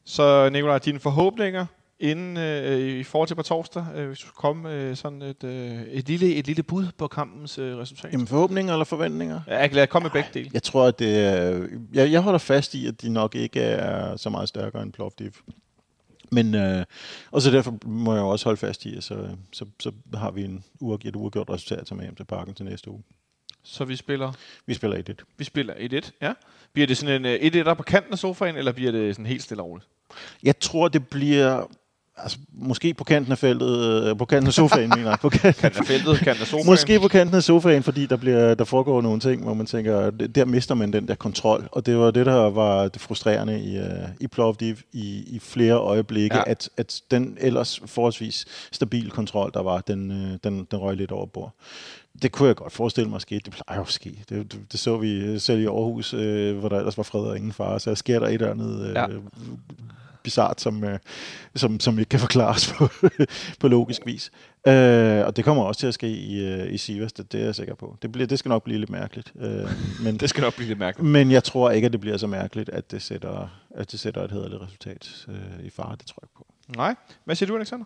Speaker 2: Så Nicolaj, dine forhåbninger inden øh, i forhold til på torsdag, øh, hvis du skulle komme øh, sådan et, øh, et, lille, et lille bud på kampens øh, resultat?
Speaker 3: Jamen forhåbninger eller forventninger?
Speaker 2: Ja, jeg kan lade komme med begge dele.
Speaker 3: Jeg tror, at det er, jeg, jeg holder fast i, at de nok ikke er så meget stærkere end Plovdiv. Men, øh, og så derfor må jeg jo også holde fast i, at så, så, så har vi en uafgjort, et uafgjort resultat til med hjem til parken til næste uge.
Speaker 2: Så vi spiller?
Speaker 3: Vi spiller 1-1.
Speaker 2: Vi spiller 1-1, ja. Bliver det sådan en 1-1 øh, på kanten af sofaen, eller bliver det sådan helt stille og roligt?
Speaker 3: Jeg tror, det bliver Altså, måske på kanten af feltet, øh, på kanten af sofaen, mener jeg. På
Speaker 2: kanten af feltet, kanten af sofaen. [LAUGHS]
Speaker 3: Måske på kanten af sofaen, fordi der, bliver, der foregår nogle ting, hvor man tænker, der mister man den der kontrol. Og det var det, der var det frustrerende i, uh, i Plovdiv i, i flere øjeblikke, ja. at, at den ellers forholdsvis stabil kontrol, der var, den, uh, den, den røg lidt over bord. Det kunne jeg godt forestille mig skete. Det plejer jo at ske. Det, det, det så vi selv i Aarhus, øh, hvor der ellers var fred og ingen far. Så sker der et eller andet øh, ja bizart, som, øh, som, som ikke kan forklares på, [LAUGHS] på logisk vis. Øh, og det kommer også til at ske i, øh, i Sivas, det, det er jeg sikker på. Det, bliver, det skal nok blive lidt mærkeligt. Øh, [LAUGHS]
Speaker 2: men, det skal nok blive lidt mærkeligt.
Speaker 3: Men jeg tror ikke, at det bliver så mærkeligt, at det sætter, at det sætter et hederligt resultat øh, i fare. Det tror jeg på.
Speaker 2: Nej. Hvad siger du, Alexander?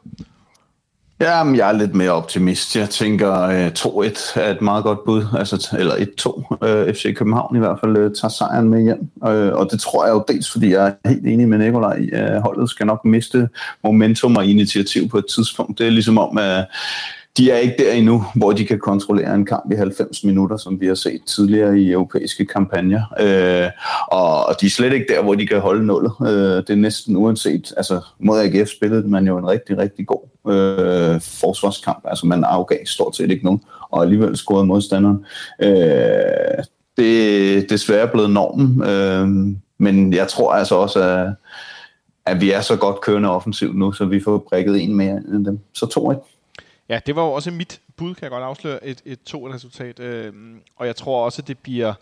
Speaker 4: Jamen, jeg er lidt mere optimist. Jeg tænker, øh, uh, 2-1 er et meget godt bud, altså, eller 1-2. Uh, øh, FC København i hvert fald uh, tager sejren med hjem. Uh, og det tror jeg jo dels, fordi jeg er helt enig med Nikolaj i, uh, holdet skal nok miste momentum og initiativ på et tidspunkt. Det er ligesom om, at de er ikke der endnu, hvor de kan kontrollere en kamp i 90 minutter, som vi har set tidligere i europæiske kampagner. Øh, og de er slet ikke der, hvor de kan holde nullet. Øh, det er næsten uanset. Altså, mod AGF spillede man jo en rigtig, rigtig god øh, forsvarskamp. Altså, man afgav stort set ikke nogen, og alligevel scorede modstanderen. Øh, det er desværre blevet normen, øh, men jeg tror altså også, at, at vi er så godt kørende offensivt nu, så vi får prikket en mere end dem. Så to ikke.
Speaker 2: Ja, det var jo også mit bud, kan jeg godt afsløre, et, et to-resultat. Øh, og jeg tror også, det bliver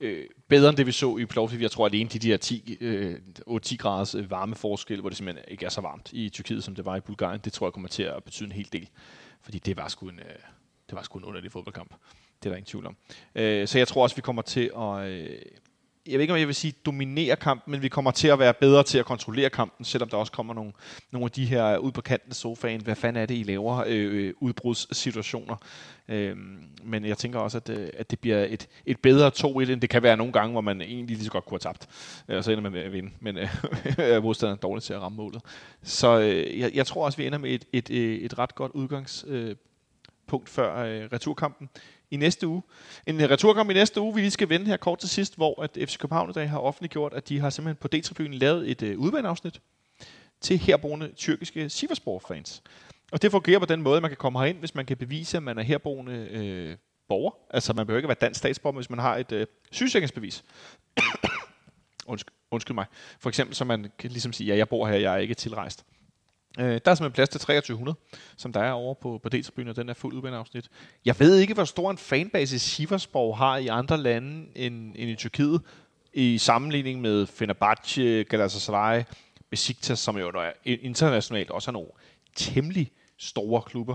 Speaker 2: øh, bedre end det, vi så i Plovdiv. Jeg tror alene de der 10, øh, 8-10 graders øh, varmeforskel, hvor det simpelthen ikke er så varmt i Tyrkiet, som det var i Bulgarien, det tror jeg kommer til at betyde en hel del. Fordi det var sgu en, øh, det var sgu en underlig fodboldkamp. Det er der ingen tvivl om. Øh, så jeg tror også, vi kommer til at... Øh, jeg ved ikke, om jeg vil sige dominere kampen, men vi kommer til at være bedre til at kontrollere kampen, selvom der også kommer nogle, nogle af de her ud på kanten af sofaen. Hvad fanden er det, I laver? Øh, øh udbrudssituationer. Øh, men jeg tænker også, at, øh, at det bliver et, et bedre 2-1, end det kan være nogle gange, hvor man egentlig lige så godt kunne have tabt. Øh, og så ender man med at vinde. Men [LAUGHS] øh, modstanderen er dårlig til at ramme målet. Så øh, jeg, jeg tror også, vi ender med et, et, et, et ret godt udgangspunkt før øh, returkampen i næste uge. En øh, returkamp i næste uge, vi lige skal vende her kort til sidst, hvor at FC København i dag har offentliggjort, at de har simpelthen på D-tribunen lavet et øh, udbaneafsnit til herboende tyrkiske Sivasspor-fans. Og det fungerer på den måde, at man kan komme herind, hvis man kan bevise, at man er herboende øh, borger. Altså man behøver ikke være dansk statsborger, hvis man har et øh, sygesikringsbevis. [COUGHS] undskyld, undskyld mig. For eksempel, så man kan ligesom sige, ja, jeg bor her, jeg er ikke tilrejst. Øh, der er simpelthen plads til 2300, som der er over på, på D-tribunen, og den er fuld udbaneafsnit. Jeg ved ikke, hvor stor en fanbase Siversborg har i andre lande end, end i Tyrkiet, i sammenligning med Fenerbahce, Galatasaray, Besiktas, som jo er internationalt også er nogle temmelig store klubber.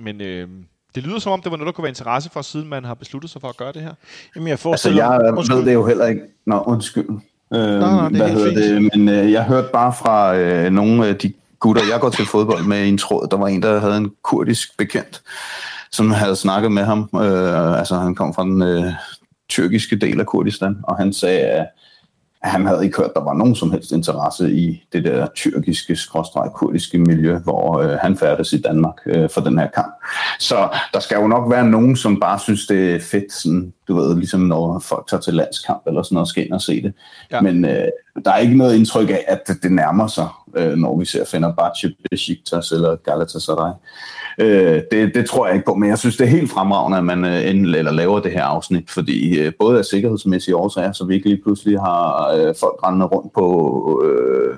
Speaker 2: Men øh, det lyder som om, det var noget, der kunne være interesse for, siden man har besluttet sig for at gøre det her.
Speaker 3: Jamen, jeg
Speaker 4: Altså,
Speaker 3: forestiller
Speaker 4: jeg
Speaker 3: undskyld.
Speaker 4: ved det jo heller ikke. Nå, undskyld. Øh,
Speaker 3: nej, det er
Speaker 4: hvad
Speaker 3: helt
Speaker 4: hedder det? Men øh, jeg hørte bare fra øh, nogle af de gutter, jeg går til fodbold med en tråd, der var en, der havde en kurdisk bekendt, som havde snakket med ham. Øh, altså, han kom fra den øh, tyrkiske del af Kurdistan, og han sagde, at han havde ikke hørt, at der var nogen som helst interesse i det der tyrkiske, skråstreg kurdiske miljø, hvor øh, han færdes i Danmark øh, for den her kamp. Så der skal jo nok være nogen, som bare synes, det er fedt, sådan, du ved, ligesom når folk tager til landskamp eller sådan noget, skal ind og se det.
Speaker 2: Ja.
Speaker 4: Men øh, der er ikke noget indtryk af, at det, det nærmer sig, øh, når vi ser Fenerbahce, Besiktas eller Galatasaray. Øh, det, det tror jeg ikke på, men jeg synes, det er helt fremragende, at man øh, end, eller laver det her afsnit, fordi øh, både af sikkerhedsmæssige årsager, så vi ikke lige pludselig har øh, folk rendende rundt på øh,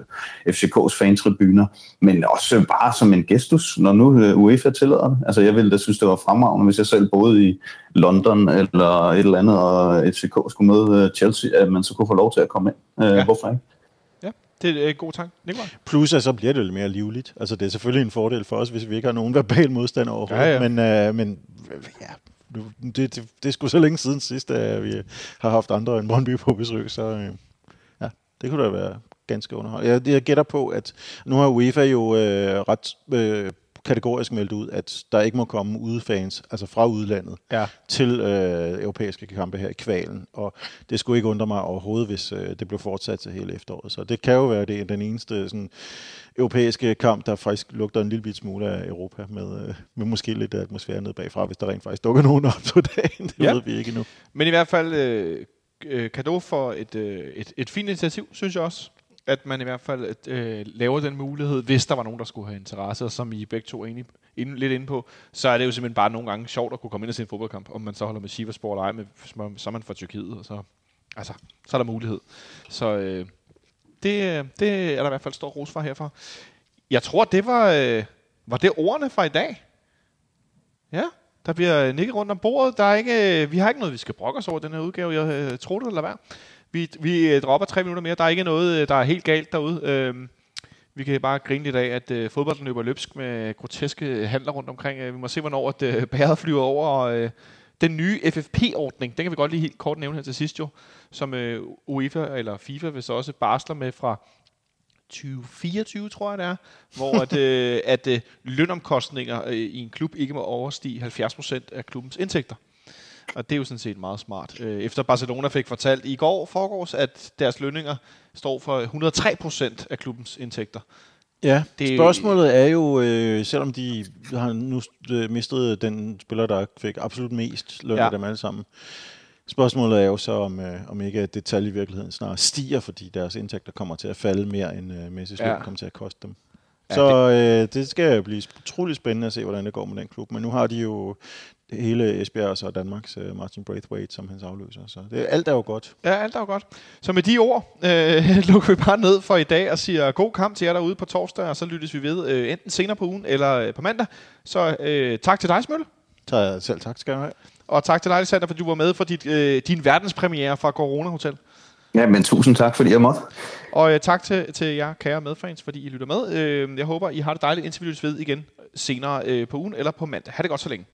Speaker 4: FCK's fantribuner, men også bare som en gestus, når nu øh, UEFA tillader det. Altså jeg ville da synes, det var fremragende, hvis jeg selv boede i London eller et eller andet, og FCK skulle møde øh, Chelsea, at man så kunne få lov til at komme ind. Øh,
Speaker 2: ja.
Speaker 4: Hvorfor ikke?
Speaker 2: Det er en god tanke. Nikolaj?
Speaker 3: Plus, at så bliver det lidt mere livligt. Altså, det er selvfølgelig en fordel for os, hvis vi ikke har nogen verbal modstand overhovedet.
Speaker 2: Ja, ja.
Speaker 3: Men, øh, men øh, ja, det, det, det er sgu så længe siden sidst, at vi har haft andre end Brøndby på besøg, så øh, ja, det kunne da være ganske underholdende. Jeg, jeg gætter på, at nu har UEFA jo øh, ret øh, kategorisk meldt ud, at der ikke må komme udefans, altså fra udlandet,
Speaker 2: Ja.
Speaker 3: til øh, europæiske kampe her i kvalen. Og det skulle ikke undre mig overhovedet, hvis øh, det blev fortsat til hele efteråret. Så det kan jo være det, den eneste sådan, europæiske kamp, der faktisk lugter en lille bit smule af Europa, med, øh, med måske lidt atmosfære ned bagfra, hvis der rent faktisk dukker nogen op på dagen. Det
Speaker 2: Ja.
Speaker 3: ved vi ikke endnu.
Speaker 2: Men i hvert fald øh, øh, kado for et, øh, et, et fint initiativ, synes jeg også. At man i hvert fald øh, laver den mulighed, hvis der var nogen, der skulle have interesse, og som I begge to er enige, inde, lidt inde på, så er det jo simpelthen bare nogle gange sjovt at kunne komme ind og se en fodboldkamp, om man så holder med Sivasspor eller ej, med, så er man fra Tyrkiet, og så, altså, så er der mulighed. Så øh, det, øh, det er der i hvert fald stor ros for herfra. Jeg tror, det var, øh, var det ordene fra i dag. Ja, der bliver nikket rundt om bordet. Der er ikke, øh, vi har ikke noget, vi skal brokke os over den her udgave. Jeg øh, tror det eller hvad. Vi, vi øh, dropper tre minutter mere. Der er ikke noget, øh, der er helt galt derude. Øhm, vi kan bare grine lidt af, at øh, fodbolden løber løbsk med groteske handler rundt omkring. Øh, vi må se, hvornår at, øh, bæret flyver over. Og, øh, den nye FFP-ordning, den kan vi godt lige helt kort nævne her til sidst jo, som øh, UEFA eller FIFA vil så også barsler med fra 2024, tror jeg det er, hvor at, øh, [LAUGHS] at øh, lønomkostninger øh, i en klub ikke må overstige 70% af klubbens indtægter. Og det er jo sådan set meget smart. Øh, efter Barcelona fik fortalt i går foregårs, at deres lønninger står for 103% af klubbens indtægter.
Speaker 3: Ja,
Speaker 2: Det-
Speaker 3: det... spørgsmålet er jo, øh, selvom de har nu øh, mistet den spiller, der fik absolut mest løn
Speaker 2: Ja.
Speaker 3: af dem alle sammen, spørgsmålet er jo så, om, øh, om ikke at detalj i virkeligheden snart stiger, fordi deres indtægter kommer til at falde mere, end øh, Messi's løn
Speaker 2: Ja.
Speaker 3: kommer til at koste dem.
Speaker 2: Ja,
Speaker 3: Så øh, det skal blive utrolig spændende at se, hvordan det går med den klub. Men nu har de jo hele Esbjergs og Danmarks øh, Martin Braithwaite som hans afløser. Så det, alt er jo godt.
Speaker 2: Ja, alt er jo godt. Så med de ord øh, [LAUGHS] lukker vi bare ned for i dag og siger god kamp til jer derude på torsdag, og så lyttes vi ved øh, enten senere på ugen eller øh, på mandag. Så øh, tak til dig, Smølle.
Speaker 3: Så selv tak skal du have.
Speaker 2: Og tak til dig, Alexander, for du var med for dit, øh, din verdenspremiere fra Corona Hotel.
Speaker 4: Ja, men tusind tak, fordi jeg måtte.
Speaker 2: Og øh, tak til, til jer, kære medfans, fordi I lytter med. Øh, jeg håber, I har det dejligt, indtil vi lyttes ved igen senere øh, på ugen eller på mandag. Ha' det godt så længe.